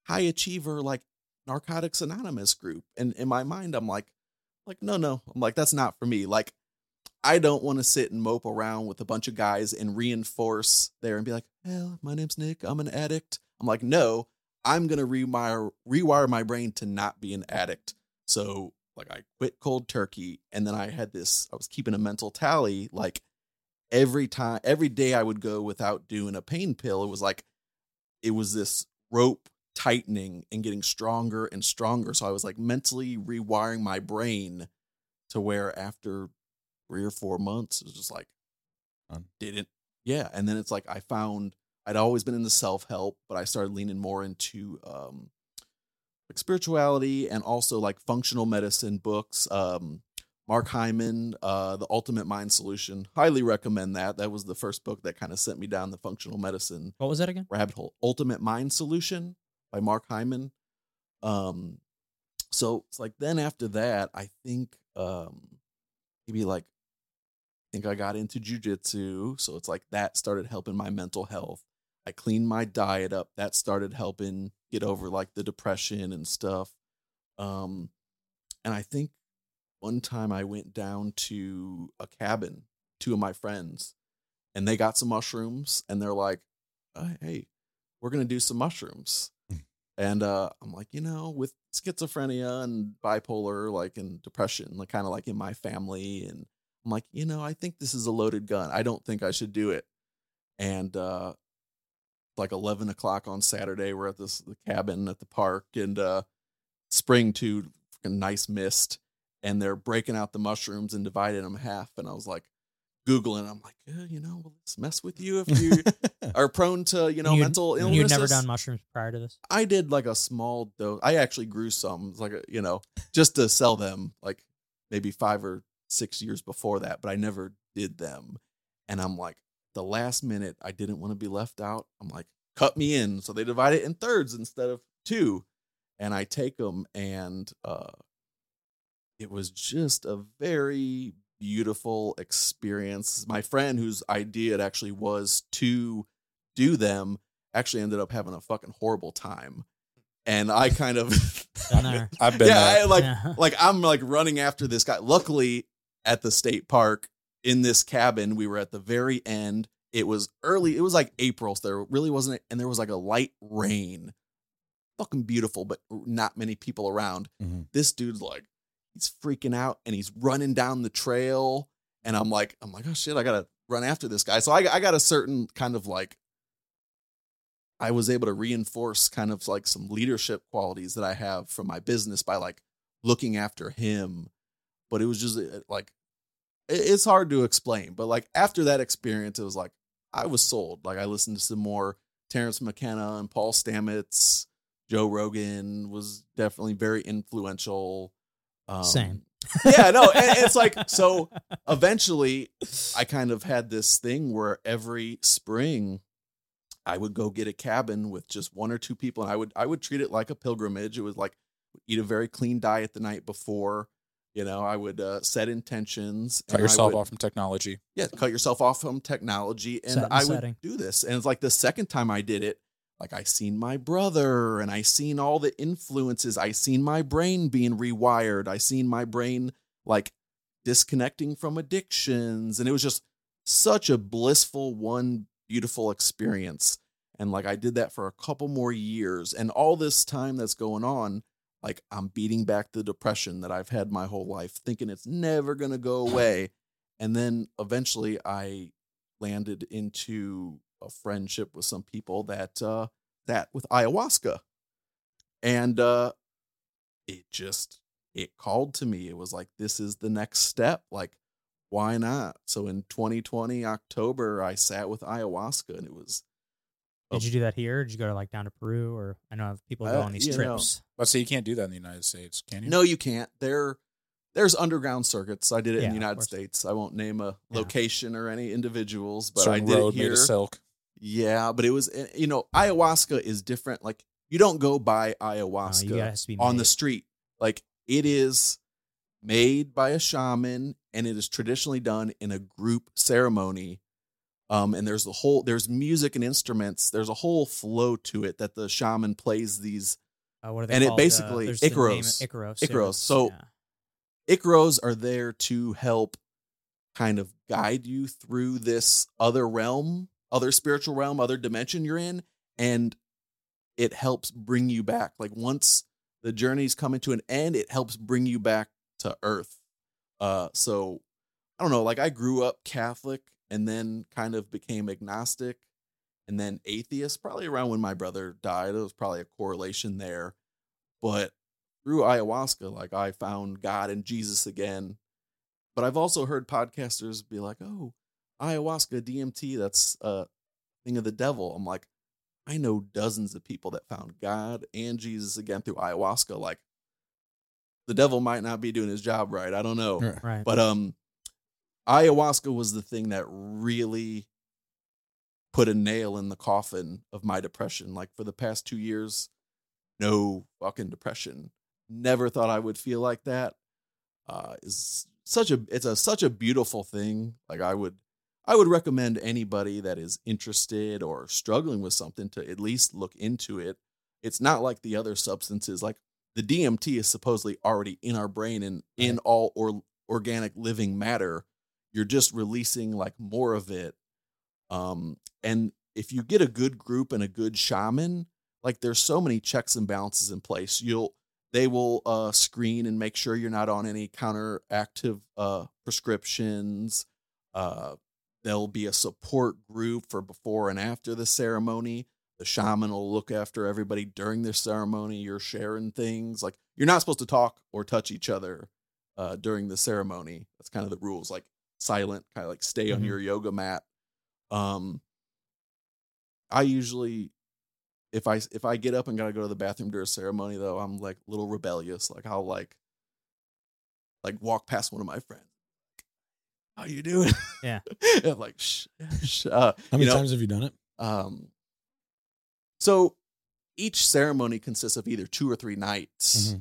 high achiever like Narcotics Anonymous group. And in my mind, I'm like, like, no, no. I'm like, that's not for me. Like, I don't want to sit and mope around with a bunch of guys and reinforce there and be like, "Well, my name's Nick. I'm an addict." I'm like, "No, I'm gonna rewire rewire my brain to not be an addict." So like I quit cold turkey, and then I had this. I was keeping a mental tally. Like every time, every day I would go without doing a pain pill. It was like it was this rope tightening and getting stronger and stronger. So I was like mentally rewiring my brain to where after three or four months, it was just like, didn't, yeah. And then it's like I found I'd always been into self help, but I started leaning more into um, like spirituality and also like functional medicine books. Um, Mark Hyman, uh, The Ultimate Mind Solution. Highly recommend that. That was the first book that kind of sent me down the functional medicine What was that again? rabbit hole. Ultimate Mind Solution by Mark Hyman. Um, so it's like then after that, I think um maybe like I think I got into jujitsu. So it's like that started helping my mental health. I cleaned my diet up. That started helping get over like the depression and stuff. Um, and I think one time I went down to a cabin, two of my friends, and they got some mushrooms, and they're like, uh, "Hey, we're gonna do some mushrooms." And uh, I'm like, you know, with schizophrenia and bipolar, like and depression, like kind of like in my family, and I'm like, you know, I think this is a loaded gun. I don't think I should do it. And uh, like 11 o'clock on Saturday, we're at this the cabin at the park, and uh, spring to fucking nice mist, and they're breaking out the mushrooms and dividing them half. And I was like, googling. I'm like, uh, you know, will this mess with you if you are prone to, you know, You'd- mental illness? You'd never done mushrooms prior to this. I did like a small dose. I actually grew some, It's like a, you know, just to sell them, like maybe five or six years before that. But I never did them, and I'm like, the last minute, I didn't want to be left out. I'm like, cut me in. So they divide it in thirds instead of two, and I take them, and uh, it was just a very beautiful experience. My friend, whose idea it actually was to do them, actually ended up having a fucking horrible time. And I kind of I've been yeah, there. I, like Yeah. like I'm like running after this guy. Luckily, at the state park in this cabin, we were at the very end. It was early. It was like April, so there really wasn't, and there was like a light rain. Fucking beautiful, but not many people around. Mhm. This dude's like, he's freaking out and he's running down the trail, and I'm like, I'm like, oh shit, I gotta run after this guy. So I I got a certain kind of like I was able to reinforce kind of like some leadership qualities that I have from my business by like looking after him. But it was just uh, like, it's hard to explain. But like after that experience, it was like, I was sold. Like I listened to some more Terence McKenna and Paul Stamets. Joe Rogan was definitely very influential. Um, Same. yeah, no, and it's like so. Eventually, I kind of had this thing where every spring, I would go get a cabin with just one or two people, and I would I would treat it like a pilgrimage. It was like eat a very clean diet the night before. You know, I would uh, set intentions. Cut and I yourself would- off from technology. yeah, cut yourself off from technology. And Set and I would setting. do this. And it's like the second time I did it, like I seen my brother and I seen all the influences. I seen my brain being rewired. I seen my brain like disconnecting from addictions. And it was just such a blissful, one beautiful experience. And like I did that for a couple more years. And all this time that's going on, like I'm beating back the depression that I've had my whole life, thinking it's never going to go away. And then eventually I landed into a friendship with some people that uh that with ayahuasca. And uh it just it called to me. It was like this is the next step. Like why not? So in 2020 October I sat with ayahuasca and it was Did you do that here? Did you go to like down to Peru? Or I know people go Uh, on these you know, trips. Let's say you can't do that in the United States, can you? No, you can't. There, there's underground circuits. I did it Yeah, in the United. States. I won't name a Yeah. location or any individuals, but Certain I did road it made here. of silk. Yeah, but it was eh, you know ayahuasca is different. Like you don't go buy ayahuasca you gotta has to be on the street. Like it is made by a shaman, and it is traditionally done in a group ceremony. Um, and there's the whole there's music and instruments. There's a whole flow to it that the shaman plays these Uh, what are they and it called? Uh, basically- the name- Icaros. Icaros. Icaros. So- yeah. Icaros are there to help kind of guide you through this other realm, other spiritual realm, other dimension you're in. And it helps bring you back. Like once the journey's coming to an end, it helps bring you back to earth. Uh, so I don't know, like I grew up Catholic and then kind of became agnostic and then atheist, probably around when my brother died. There was probably a correlation there. But through ayahuasca, like I found God and Jesus again. But I've also heard podcasters be like, oh, ayahuasca, DMT, that's a thing of the devil. I'm like, I know dozens of people that found God and Jesus again through ayahuasca. Like the devil might not be doing his job right. I don't know. Right. Right. But um ayahuasca was the thing that really put a nail in the coffin of my depression. Like for the past 2 years, no fucking depression. Never thought I would feel like that. Uh is such a it's a such a beautiful thing. Like I would I would recommend anybody that is interested or struggling with something to at least look into it. It's not like the other substances. Like the DMT is supposedly already in our brain and in all or organic living matter. You're just releasing like more of it. Um, and if you get a good group and a good shaman, like there's so many checks and balances in place. You'll they will uh, screen and make sure you're not on any counteractive uh, prescriptions. Uh, there'll be a support group for before and after the ceremony. The shaman will look after everybody during the ceremony. You're sharing things like you're not supposed to talk or touch each other uh, during the ceremony. That's kind of the rules. Like silent, kind of like stay on Mhm. your yoga mat. Um, I usually, if I if I get up and gotta go to the bathroom during a ceremony, though, I'm like a little rebellious. Like I'll like like walk past one of my friends. How you doing? Yeah. I'm like, shh, shh. Uh, How many you know, times have you done it? um, so each ceremony consists of either two or three nights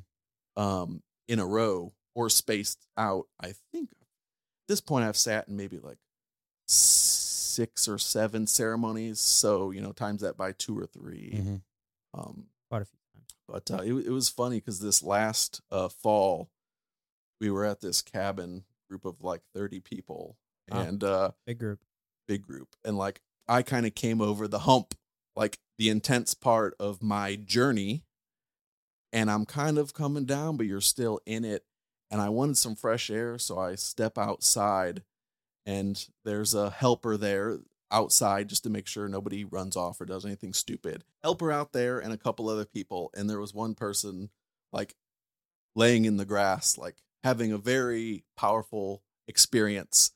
Mhm. um, in a row or spaced out. I think at this point I've sat in maybe like six or seven ceremonies. So, you know, times that by two or 3 Mhm. Um, Quite a few times. but uh, it, it was funny because this last uh, fall, we were at this cabin group of like 30 people Wow. and uh, Big group. big group. And like I kind of came over the hump, like the intense part of my journey. And I'm kind of coming down, but you're still in it. And I wanted some fresh air. So I step outside and there's a helper there outside just to make sure nobody runs off or does anything stupid. Helper out there and a couple other people. And there was one person like laying in the grass, like having a very powerful experience.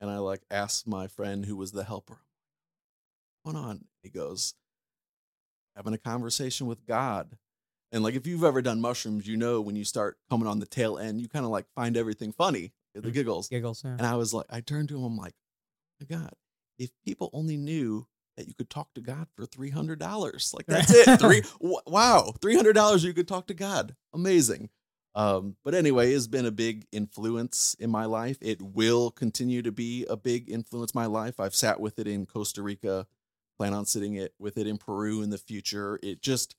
And I like asked my friend who was the helper, What's going on? He goes, having a conversation with God. And like if you've ever done mushrooms, you know when you start coming on the tail end, you kind of like find everything funny, the Mhm. giggles. Giggles. Yeah. And I was like, I turned to him, I'm like, my God, if people only knew that you could talk to God for three hundred dollars, like that's it. Three wow, three hundred dollars you could talk to God. Amazing. Um, but anyway, it's been a big influence in my life. It will continue to be a big influence in my life. I've sat with it in Costa Rica, plan on sitting it with it in Peru in the future. It just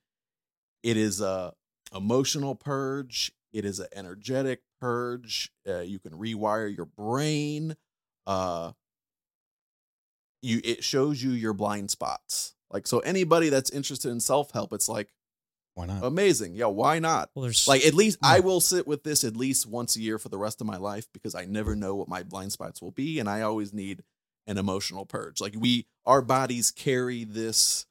it is a emotional purge. It is an energetic purge. Uh, you can rewire your brain. Uh, you it shows you your blind spots. Like so, anybody that's interested in self help, it's like Why not? amazing. Yeah, why not? Well, there's Like at least Yeah. I will sit with this at least once a year for the rest of my life because I never know what my blind spots will be, and I always need an emotional purge. Like we, our bodies carry this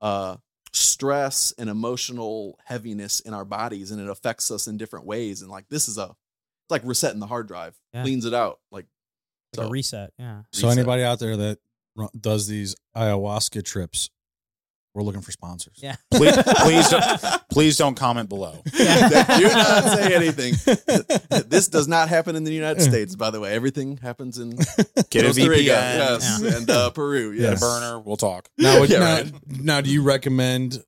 uh, stress and emotional heaviness in our bodies, and it affects us in different ways. And like this is a, it's like resetting the hard drive, Yeah. cleans it out. Like like a reset. Yeah. So reset. anybody out there that ru- does these ayahuasca trips, we're looking for sponsors. Yeah. Please, please, don't, please don't comment below. Do not say anything. this does not happen in the United States, by the way. Everything happens in Get Costa Rica, yes, Yeah. and uh, Peru, Get a burner. We'll talk. Now, Yeah, now, right. now, do you recommend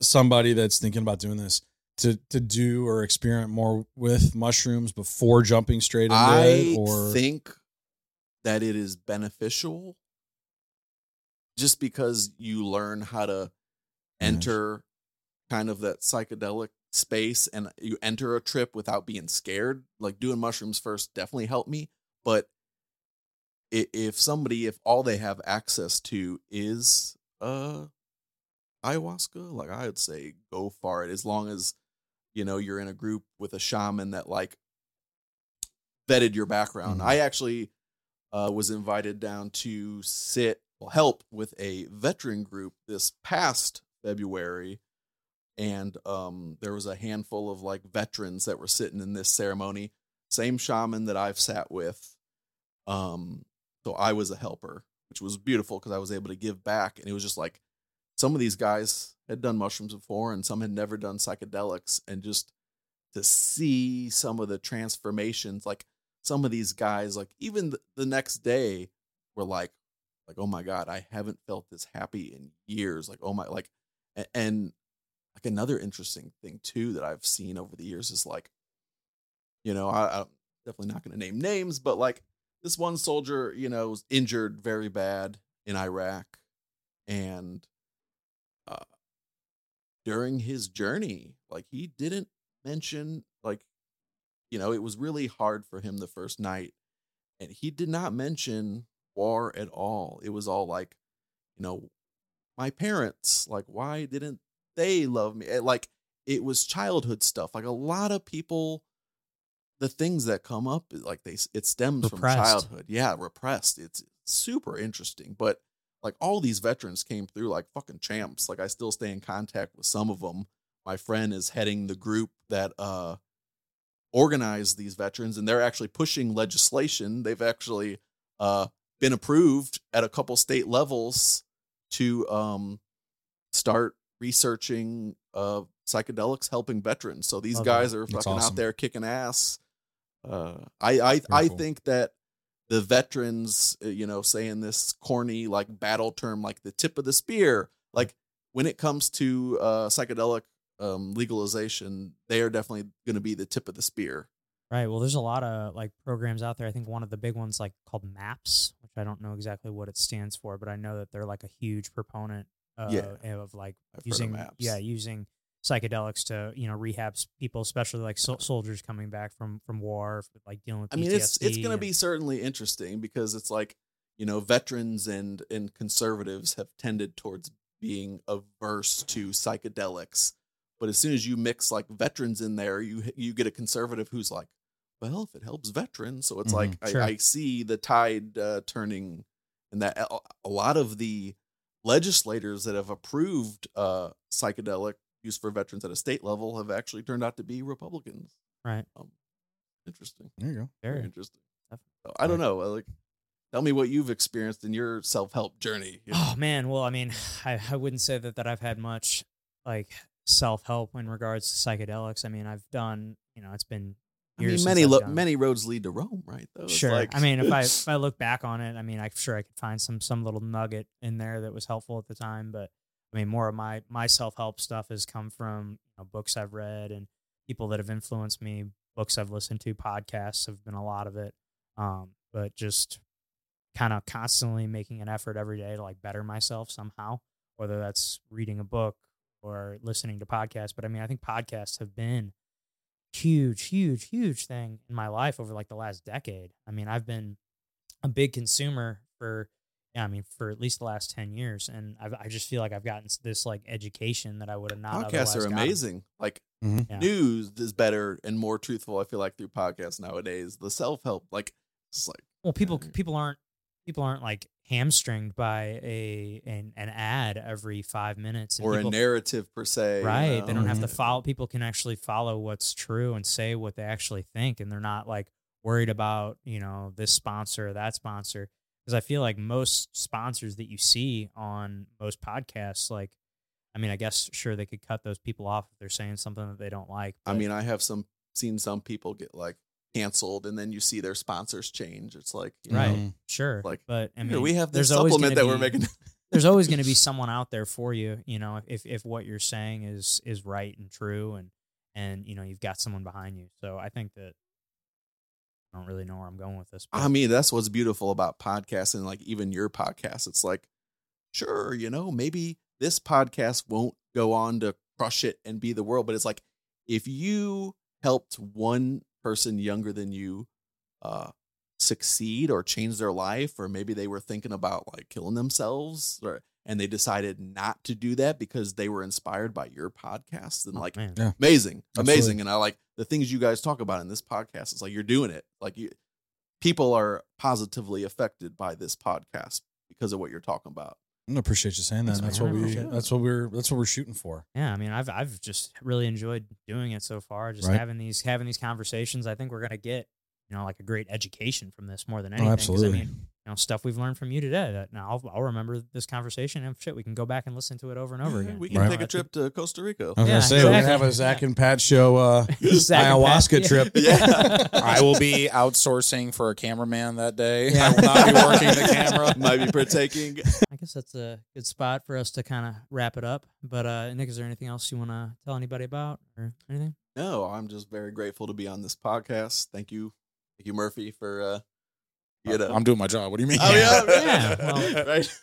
somebody that's thinking about doing this to to do or experiment more with mushrooms before jumping straight into I it? Or think that it is beneficial just because you learn how to enter kind of that psychedelic space and you enter a trip without being scared. Like doing mushrooms first definitely helped me, but if somebody if all they have access to is uh ayahuasca, like I would say go for it as long as you know you're in a group with a shaman that like vetted your background. Mhm. I actually uh, was invited down to sit well, help with a veteran group this past February, and um, there was a handful of like veterans that were sitting in this ceremony. Same shaman that I've sat with. Um, so I was a helper, which was beautiful because I was able to give back, and it was just like some of these guys had done mushrooms before, and some had never done psychedelics, and just to see some of the transformations, like some of these guys, like even the, the next day, were like, like oh my god, I haven't felt this happy in years. Like oh my, like, and like another interesting thing too that I've seen over the years is like, you know, I, I'm definitely not going to name names, but like this one soldier, you know, was injured very bad in Iraq, and uh, during his journey, like he didn't mention like, you know, it was really hard for him the first night, and he did not mention war at all. It was all like, you know, my parents, like, why didn't they love me? Eh, Like, it was childhood stuff. Like a lot of people the things that come up like they it stems Repressed. from childhood yeah repressed it's super interesting but like all these veterans came through like fucking champs like i still stay in contact with some of them my friend is heading the group that uh organized these veterans and they're actually pushing legislation they've actually uh been approved at a couple state levels to um start researching uh psychedelics helping veterans so these Love guys are That's fucking awesome. out there kicking ass uh i i i cool. think that the veterans uh, you know saying this corny like battle term like the tip of the spear like when it comes to uh psychedelic um legalization they are definitely going to be the tip of the spear Right. Well, there's a lot of like programs out there. I think one of the big ones like called MAPS, I don't know exactly what it stands for, but I know that they're like a huge proponent uh, Yeah. of like I've of using yeah using psychedelics to you know rehab people, especially like sol- soldiers coming back from from war, like dealing with. I mean, it's it's going to be certainly interesting because it's like you know veterans and and conservatives have tended towards being averse to psychedelics, but as soon as you mix like veterans in there, you you get a conservative who's like, well, if it helps veterans, so it's like Sure. I, I see the tide uh, turning, and that a, a lot of the legislators that have approved uh, psychedelic use for veterans at a state level have actually turned out to be Republicans. Right. Um, interesting. There you go. Very very interesting. So, I don't know. uh, Like, tell me what you've experienced in your self help journey. you know? Oh man, well, I mean, I, I wouldn't say that that I've had much like self help in regards to psychedelics. I mean, I've done, you know, it's been I mean, many lo- many roads lead to Rome, right? Though Sure. like- I mean, if I if I look back on it, I mean, I'm sure I could find some some little nugget in there that was helpful at the time. But I mean, more of my my self help stuff has come from you know, books I've read and people that have influenced me. Books I've listened to, podcasts have been a lot of it. Um, but just kind of constantly making an effort every day to like better myself somehow, whether that's reading a book or listening to podcasts. But I mean, I think podcasts have been huge, huge, huge thing in my life over like the last decade. I mean, I've been a big consumer for, yeah, I mean, for at least the last 10 years. And I've, I just feel like I've gotten this like education that I would have not podcasts otherwise are gotten. amazing. Like Mhm. Yeah. news is better and more truthful. I feel like through podcasts nowadays. The self help, like, it's like Well, people, people aren't, people aren't like hamstringed by a, an, an ad every five minutes. and or people- a narrative per se. you Right. They don't have to follow. People can actually follow what's true and say what they actually think, and they're not like worried about you know this sponsor or that sponsor. Because I feel like most sponsors that you see on most podcasts, like, I mean, I guess sure they could cut those people off if they're saying something that they don't like. I mean, I have some seen some people get like canceled, and then you see their sponsors change. It's like, you Right. know, sure, like, but I here, mean, we have this there's always supplement gonna that we're be- making. there's always going to be someone out there for you you know if if what you're saying is is right and true and and you know you've got someone behind you so i think that i don't really know where i'm going with this but I mean, that's what's beautiful about podcasting, like even your podcast. It's like, sure, you know, maybe this podcast won't go on to crush it and be the world, but it's like if you helped one person younger than you uh succeed or change their life, or maybe they were thinking about like killing themselves, or and they decided not to do that because they were inspired by your podcast and Oh, like. Yeah. amazing, Absolutely. amazing. And I like the things you guys talk about in this podcast. It's like you're doing it. Like you, people are positively affected by this podcast because of what you're talking about. I appreciate you saying that. Thanks, That's what we. That's what we're. That's what we're shooting for. Yeah, I mean, I've I've just really enjoyed doing it so far. Just Right. having these having these conversations. I think we're gonna get you know like a great education from this more than Oh, absolutely. I mean, know, stuff we've learned from you today. That now I'll, I'll remember this conversation and shit. We can go back and listen to it over and over again. We can Right. take a trip to Costa Rica. I was Yeah, gonna say we're gonna have a Zach and Pat show. Uh, ayahuasca Pat, yeah. trip. Yeah. I will be outsourcing for a cameraman that day. Yeah. I will not be working the camera. Might be partaking. I guess that's a good spot for us to kind of wrap it up. But uh, Nick, is there anything else you want to tell anybody about or anything? No, I'm just very grateful to be on this podcast. Thank you, thank you, Murphy, for uh, you know. I'm doing my job. What do you mean? oh yeah, Yeah, well- right.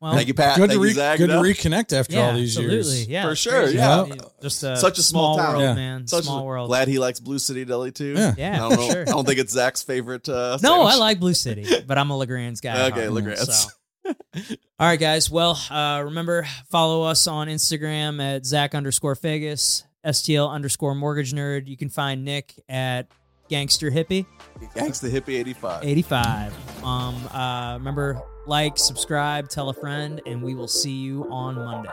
Well, thank you, Pat. Good thank to you, re- Zach. good to reconnect after yeah, all these absolutely. years. Yeah, For sure, crazy. yeah. Just a Such a small town. world, Yeah. man. Such small a- world. Glad he likes Blue City Deli too. Yeah. Yeah, I don't know. sure. I don't think it's Zach's favorite. Uh, No, I like Blue City, but I'm a Legrand's guy. Okay, heart, Legrand's. so. All right, guys. Well, uh, remember follow us on Instagram at Zach underscore Vegas, STL underscore Mortgage Nerd. You can find Nick at Gangster Hippie Gangster Hippie eighty five. eighty five. Um, uh, remember like, subscribe, tell a friend, and we will see you on Monday.